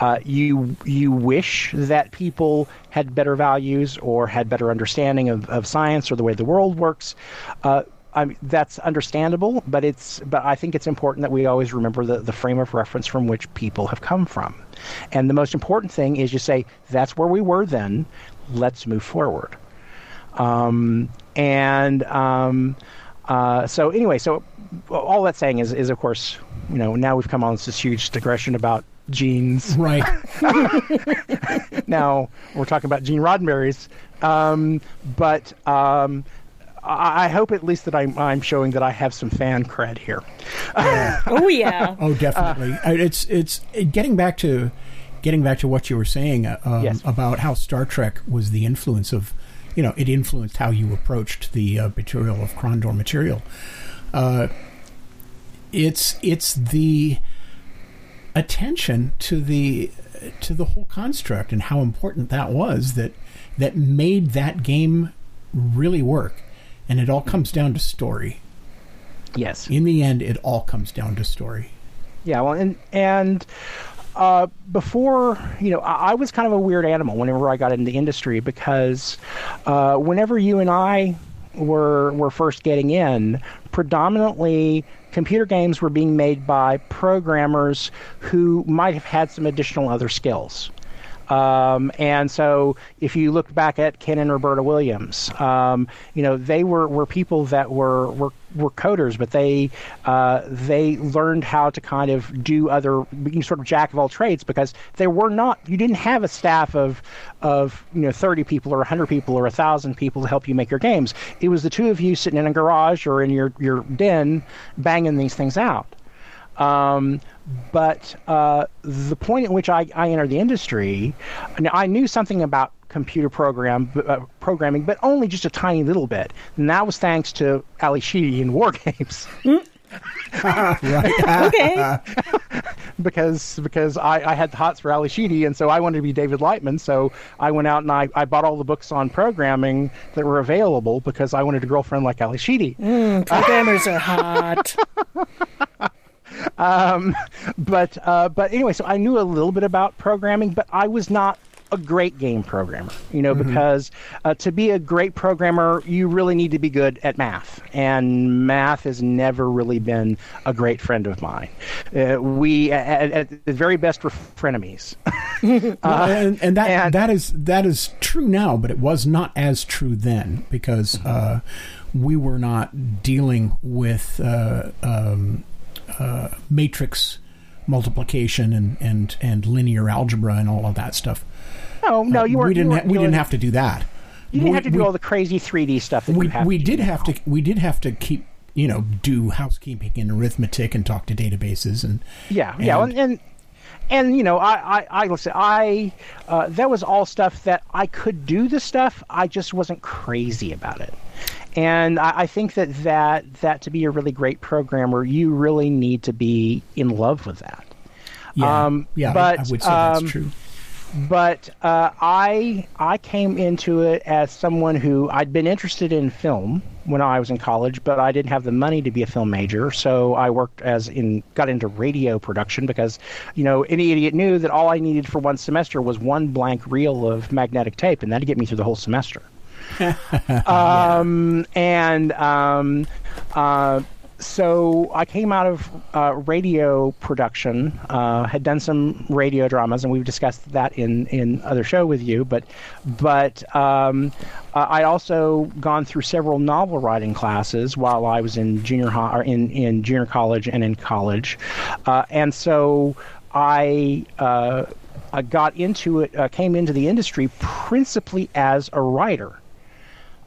Speaker 3: Uh, you you wish that people had better values or had better understanding of, of science or the way the world works. Uh, I mean, that's understandable, but it's but I think it's important that we always remember the, the frame of reference from which people have come from. And the most important thing is you say that's where we were then. Let's move forward. Um, and um, uh, so anyway, so all that's saying is, is of course, you know, now we've come on this huge digression about genes.
Speaker 1: Right.
Speaker 3: now we're talking about Gene Roddenberry's, um, but um, I, I hope at least that I'm, I'm showing that I have some fan cred here.
Speaker 2: Oh yeah.
Speaker 1: Oh, definitely. Uh, it's it's getting back to getting back to what you were saying uh, um,
Speaker 3: Yes.
Speaker 1: about how Star Trek was the influence of, you know, it influenced how you approached the uh, material of Krondor material. Uh, it's it's the attention to the to the whole construct and how important that was that that made that game really work. And it all comes down to story.
Speaker 3: Yes.
Speaker 1: In the end, it all comes down to story.
Speaker 3: Yeah, well, and and uh, before you know, I, I was kind of a weird animal whenever I got into the industry because uh, whenever you and I were were first getting in, predominantly computer games were being made by programmers who might have had some additional other skills. Um, and so, if you look back at Ken and Roberta Williams, um, you know they were, were people that were, were were coders, but they uh, they learned how to kind of do other sort of jack of all trades because there were not you didn't have a staff of of you know 30 people or 100 people or 1000 people to help you make your games. It was the two of you sitting in a garage or in your your den banging these things out um, but uh, the point at which I, I entered the industry, now, I knew something about computer program uh, programming, but only just a tiny little bit. And that was thanks to Ally Sheedy in War Games.
Speaker 2: Okay.
Speaker 3: because because I, I had the hots for Ally Sheedy, and so I wanted to be David Lightman. So I went out and I, I bought all the books on programming that were available because I wanted a girlfriend like Ally Sheedy.
Speaker 2: Programmers are hot.
Speaker 3: Um, but uh, but anyway, so I knew a little bit about programming, but I was not a great game programmer. You know, because uh, to be a great programmer, you really need to be good at math, and math has never really been a great friend of mine. Uh, we at, at the very best were frenemies.
Speaker 1: Well, and, and that
Speaker 3: and-
Speaker 1: that is that is true now, but it was not as true then because uh, we were not dealing with uh, um, uh, matrix multiplication and, and, and linear algebra and all of that stuff.
Speaker 3: no, no, you weren't.
Speaker 1: we didn't
Speaker 3: You
Speaker 1: ha- we didn't have to do that.
Speaker 3: You didn't
Speaker 1: We-
Speaker 3: have to do
Speaker 1: we-
Speaker 3: all the crazy 3D stuff that
Speaker 1: we we
Speaker 3: to
Speaker 1: did
Speaker 3: do
Speaker 1: have to we did have to keep you know do housekeeping and arithmetic and talk to databases and
Speaker 3: Yeah, yeah,
Speaker 1: and-
Speaker 3: and and, and you know, I I I listen, I uh, that was all stuff that I could do the stuff. I just wasn't crazy about it. And I, I think that, that that to be a really great programmer, you really need to be in love with that.
Speaker 1: yeah
Speaker 3: Um,
Speaker 1: yeah I-
Speaker 3: but,
Speaker 1: I, would say
Speaker 3: um,
Speaker 1: that's true.
Speaker 3: But uh, I I came into it as someone who I'd been interested in film when I was in college, but I didn't have the money to be a film major, so I worked as in got into radio production because you know any idiot knew that all I needed for one semester was one blank reel of magnetic tape, and that'd get me through the whole semester. um, and um, uh, so I came out of uh, radio production, uh, had done some radio dramas, and we've discussed that in, in other show with you. But but um, uh, I also gone through several novel writing classes while I was in junior high, or in in junior college and in college, uh, and so I. Uh, I got into it, uh, came into the industry principally as a writer.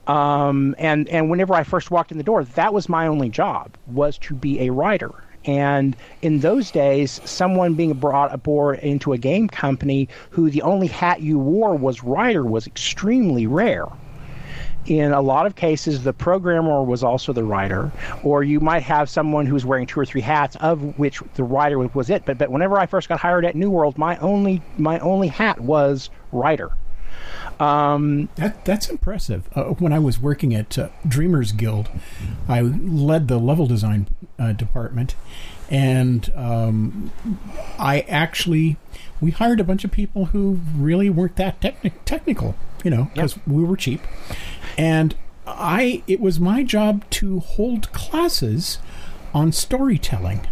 Speaker 3: Um, and and whenever I first walked in the door, that was my only job was to be a writer. And in those days, someone being brought aboard into a game company who the only hat you wore was writer was extremely rare. In a lot of cases, the programmer was also the writer, or you might have someone who's wearing two or three hats, of which the writer was it. But but whenever I first got hired at New World, my only my only hat was writer. Um,
Speaker 1: That, that's impressive. Uh, when I was working at uh, Dreamers Guild, I led the level design uh, department, and um, I actually we hired a bunch of people who really weren't that techni- technical, you know, because we were cheap, and I it was my job to hold classes on storytelling.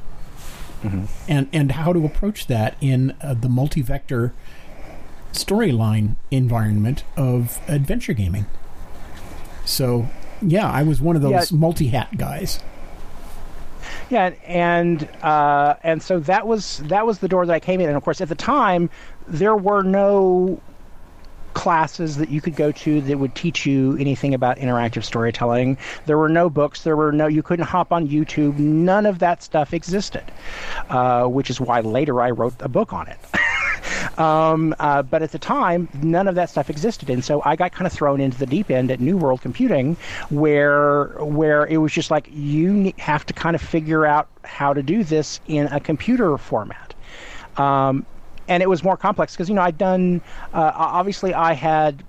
Speaker 1: And and how to approach that in uh, the multi-vector storyline environment of adventure gaming. So Yeah, I was one of those
Speaker 3: Yeah.
Speaker 1: multi hat guys.
Speaker 3: Yeah, and uh, and so that was that was the door that I came in, and of course at the time there were no classes that you could go to that would teach you anything about interactive storytelling. There were no books. There were no. You couldn't hop on YouTube. None of that stuff existed, uh, which is why later I wrote a book on it. Um, uh, but at the time, none of that stuff existed, and so I got kind of thrown into the deep end at New World Computing, where where it was just like you have to kind of figure out how to do this in a computer format. Um, and it was more complex because you know I'd done uh, obviously I had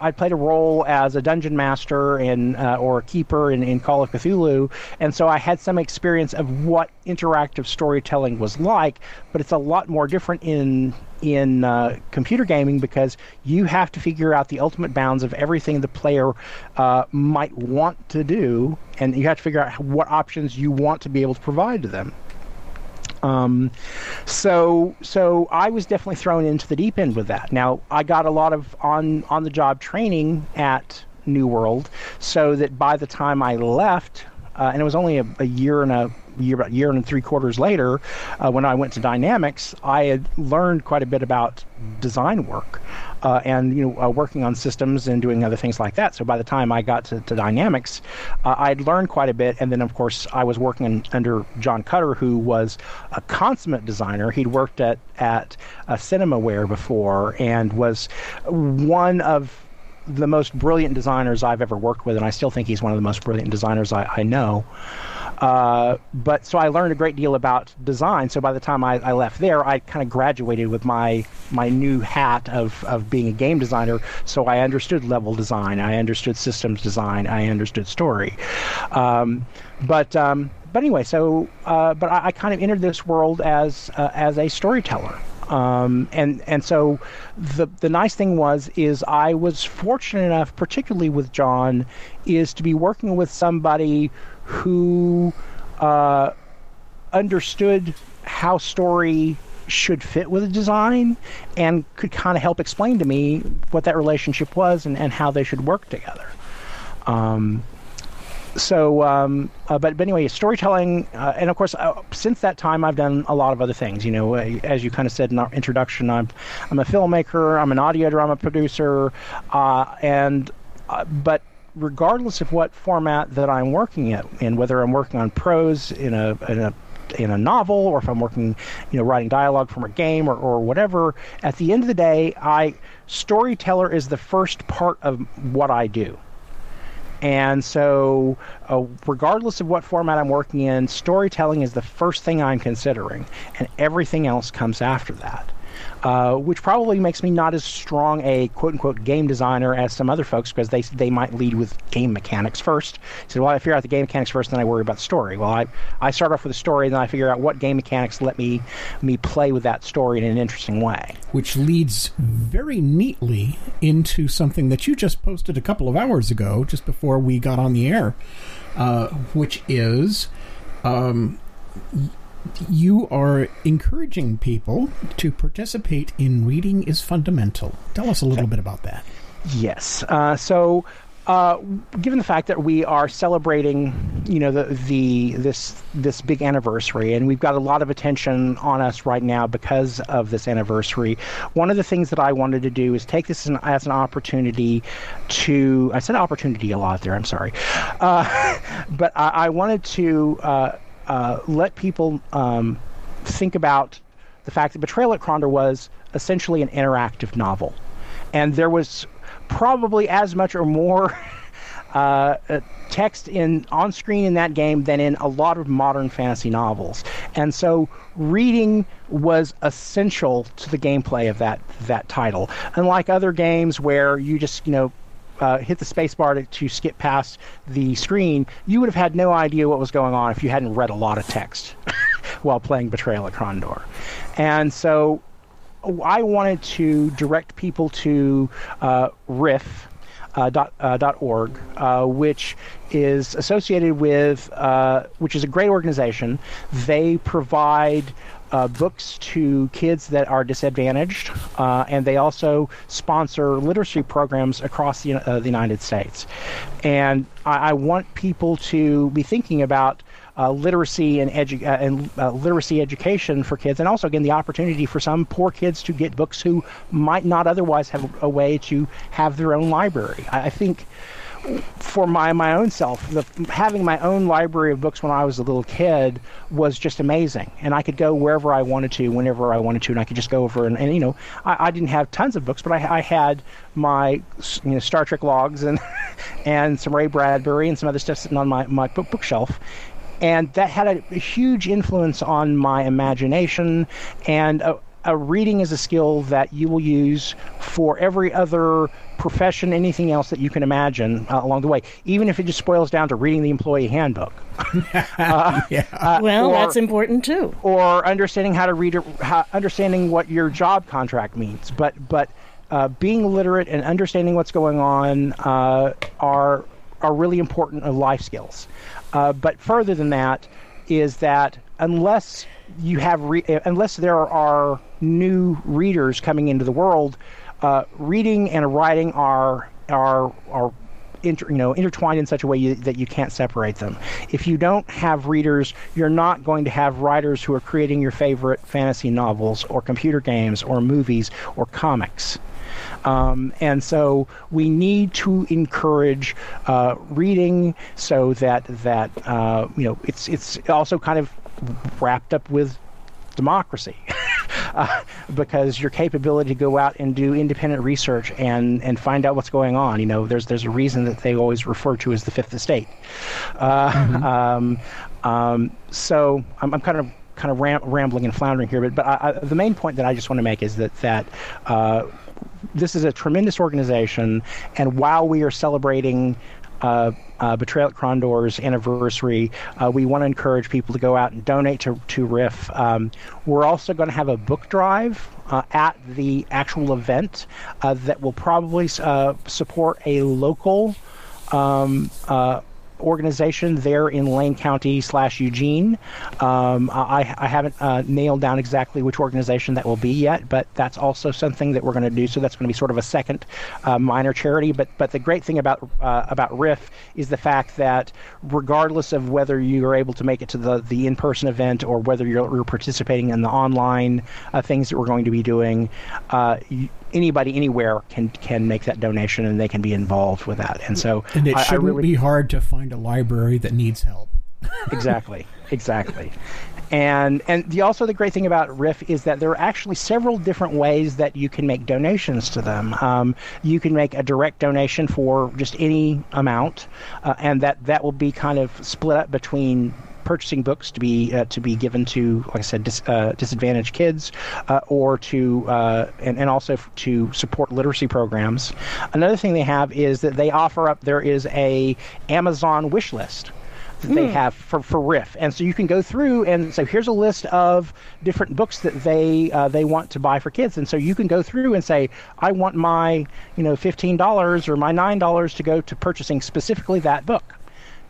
Speaker 3: I played a role as a dungeon master and uh, or a keeper in, in Call of Cthulhu, and so I had some experience of what interactive storytelling was like. But it's a lot more different in in uh, computer gaming because you have to figure out the ultimate bounds of everything the player uh, might want to do, and you have to figure out what options you want to be able to provide to them. Um, so so I was definitely thrown into the deep end with that. Now I got a lot of on on the job training at New World, so that by the time I left, uh, and it was only a, a year and a year about year and three quarters later, uh, when I went to Dynamix, I had learned quite a bit about design work. Uh, and you know, uh, working on systems and doing other things like that. So by the time I got to, to Dynamix, uh, I'd learned quite a bit. And then, of course, I was working in, under John Cutter, who was a consummate designer. He'd worked at at uh, CinemaWare before and was one of the most brilliant designers I've ever worked with, and I still think he's one of the most brilliant designers I, I know. Uh, but so I learned a great deal about design. So by the time I, I left there, I kind of graduated with my my new hat of, of being a game designer. So I understood level design, I understood systems design, I understood story. Um, but um, but anyway, so uh, but I, I kind of entered this world as uh, as a storyteller. Um, and and so the the nice thing was is I was fortunate enough, particularly with John, is to be working with somebody who uh, understood how story should fit with a design and could kind of help explain to me what that relationship was and, and how they should work together. Um, so, um, uh, but, but anyway, storytelling, uh, and of course, uh, since that time, I've done a lot of other things. You know, uh, as you kind of said in our introduction, I'm, I'm a filmmaker, I'm an audio drama producer, uh, and uh, but regardless of what format that I'm working at, and whether I'm working on prose in a in a in a novel or if I'm working, you know, writing dialogue from a game or, or whatever, at the end of the day, I storyteller is the first part of what I do. And so, uh, regardless of what format I'm working in, storytelling is the first thing I'm considering, and everything else comes after that. Uh, which probably makes me not as strong a quote unquote game designer as some other folks because they they might lead with game mechanics first. So, well, I figure out the game mechanics first, then I worry about the story. Well, I, I start off with the story, and then I figure out what game mechanics let me me play with that story in an interesting way.
Speaker 1: which leads very neatly into something that you just posted a couple of hours ago, just before we got on the air, uh, which is um, you are encouraging people to participate in Reading is Fundamental. Tell us a little bit about that.
Speaker 3: Yes. Uh, so, uh, given the fact that we are celebrating, you know, the the this this big anniversary, and we've got a lot of attention on us right now because of this anniversary. One of the things that I wanted to do is take this as an, as an opportunity to. I said opportunity a lot there. I'm sorry, uh, but I, I wanted to uh, let people um, think about the fact that Betrayal at Krondor was essentially an interactive novel, and there was probably as much or more uh, text in on screen in that game than in a lot of modern fantasy novels. And so reading was essential to the gameplay of that that title. Unlike other games where you just you know uh, hit the spacebar to, to skip past the screen, you would have had no idea what was going on if you hadn't read a lot of text while playing Betrayal at Krondor. And so I wanted to direct people to uh, RIF, uh, dot, uh, dot org, uh, which is associated with, uh, which is a great organization. They provide uh, books to kids that are disadvantaged, uh, and they also sponsor literacy programs across the, uh, the United States. And I, I, want people to be thinking about. Uh, literacy and, edu- uh, and uh, literacy education for kids, and also again the opportunity for some poor kids to get books who might not otherwise have a way to have their own library. I, I think for my my own self, the, having my own library of books when I was a little kid was just amazing, and I could go wherever I wanted to, whenever I wanted to, and I could just go over and, and you know, I, I didn't have tons of books, but I, I had my you know Star Trek logs and and some Ray Bradbury and some other stuff sitting on my my book bookshelf, and that had a, a, huge influence on my imagination and uh, uh, a reading is a skill that you will use for every other profession, anything else that you can imagine uh, along the way, even if it just boils down to reading the employee handbook.
Speaker 2: uh, yeah. uh, well, or, that's important too.
Speaker 3: Or understanding how to read, how, understanding what your job contract means. But but uh, being literate and understanding what's going on uh, are are really important life skills. Uh, but further than that is that unless you have re- unless there are new readers coming into the world, uh, reading and writing are are are inter, you know intertwined in such a way you, that you can't separate them. If you don't have readers, you're not going to have writers who are creating your favorite fantasy novels or computer games or movies or comics. Um, and so we need to encourage uh, reading so that that uh, you know it's it's also kind of wrapped up with democracy uh, because your capability to go out and do independent research and, and find out what's going on. You know, there's there's a reason that they always refer to as the fifth estate. Uh, mm-hmm. um, um, so I'm, I'm, kind of kind of ram- rambling and floundering here, but but I, I, the main point that I just want to make is that that. Uh, this is a tremendous organization, and while we are celebrating uh, uh, Betrayal at Krondor's anniversary, uh, we want to encourage people to go out and donate to, to RIF. Um, we're also going to have a book drive uh, at the actual event uh, that will probably uh, support a local um, organization there in Lane County slash Eugene. Um, I, I, haven't uh, nailed down exactly which organization that will be yet, but that's also something that we're going to do. So that's going to be sort of a second uh, minor charity. But but the great thing about uh, about RIF is the fact that regardless of whether you are able to make it to the the in person event or whether you're, you're, participating in the online uh, things that we're going to be doing, uh, you, anybody anywhere can can make that donation and they can be involved with that. And so
Speaker 1: and it I, shouldn't I really, be hard to find a library that needs help.
Speaker 3: exactly, exactly. And and the also the great thing about RIF is that there are actually several different ways that you can make donations to them. Um, you can make a direct donation for just any amount, uh, and that that will be kind of split up between purchasing books to be uh, to be given to, like I said, dis, uh, disadvantaged kids, uh, or to uh, and, and also to support literacy programs. Another thing they have is that they offer up. There is a Amazon wish list that they hmm. have for, for RIF. And so you can go through and say, here's a list of different books that they uh, they want to buy for kids. And so you can go through and say, I want my you know fifteen dollars or my nine dollars to go to purchasing specifically that book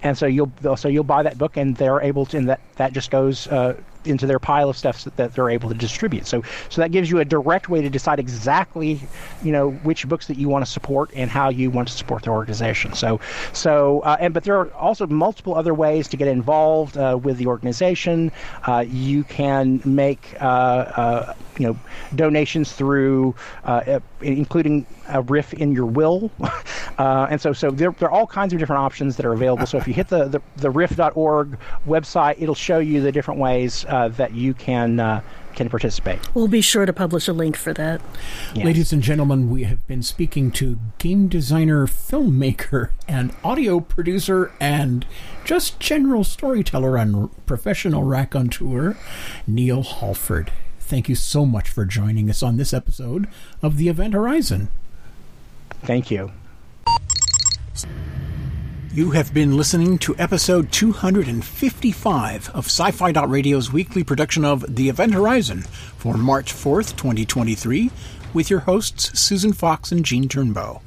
Speaker 3: and so you'll so you'll buy that book, and they're able to, and that that just goes uh, into their pile of stuff that they're able to distribute. So so that gives you a direct way to decide exactly, you know, which books that you want to support and how you want to support the organization. So so uh, and but there are also multiple other ways to get involved uh, with the organization. Uh, you can make uh, uh, you know donations through including a RIF in your will. Uh, and so, so there, there, are all kinds of different options that are available. So if you hit the, the, the RIF.org website, it'll show you the different ways uh, that you can uh, can participate.
Speaker 2: We'll be sure to publish a link for that.
Speaker 1: Yes. Ladies and gentlemen, we have been speaking to game designer, filmmaker, and audio producer, and just general storyteller and professional raconteur, Neal Hallford. Thank you so much for joining us on this episode of the Event Horizon.
Speaker 3: Thank you.
Speaker 1: You have been listening to episode 255 of Sci Fi Radio's weekly production of The Event Horizon for March 4th, 2023, with your hosts Susan Fox and Gene Turnbow.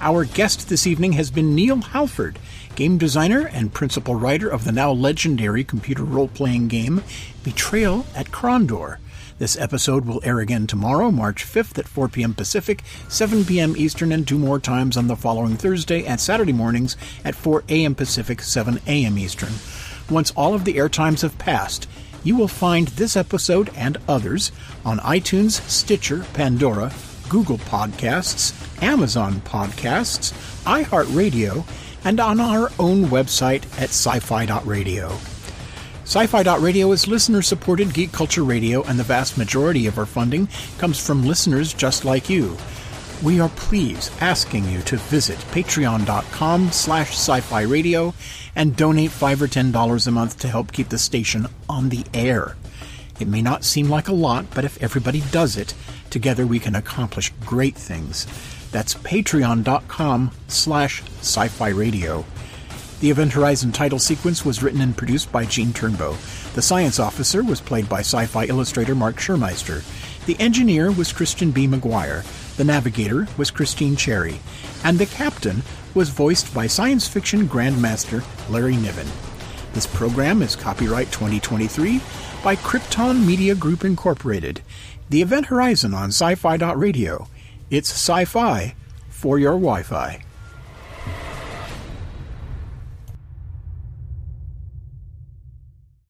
Speaker 1: Our guest this evening has been Neal Hallford, game designer and principal writer of the now legendary computer role-playing game Betrayal at Krondor. This episode will air again tomorrow, March 5th at 4 p.m. Pacific, 7 p.m. Eastern, and two more times on the following Thursday and Saturday mornings at 4 a.m. Pacific, 7 a.m. Eastern. Once all of the air times have passed, you will find this episode and others on iTunes, Stitcher, Pandora, Google Podcasts, Amazon Podcasts, iHeartRadio, and on our own website at sci-fi.radio. Sci-Fi.radio is listener-supported geek culture radio, and the vast majority of our funding comes from listeners just like you. We are pleased asking you to visit patreon.com slash sci-fi radio and donate 5 or $10 a month to help keep the station on the air. It may not seem like a lot, but if everybody does it, together we can accomplish great things. That's patreon.com slash sci-fi radio. The Event Horizon title sequence was written and produced by Gene Turnbow. The science officer was played by sci fi illustrator Mark Schurmeister. The engineer was Christian B. McGuire. The navigator was Christine Cherry. And the captain was voiced by science fiction grandmaster Larry Niven. This program is copyright 2023 by Krypton Media Group Incorporated. The Event Horizon on sci fi.radio. It's sci fi for your Wi Fi.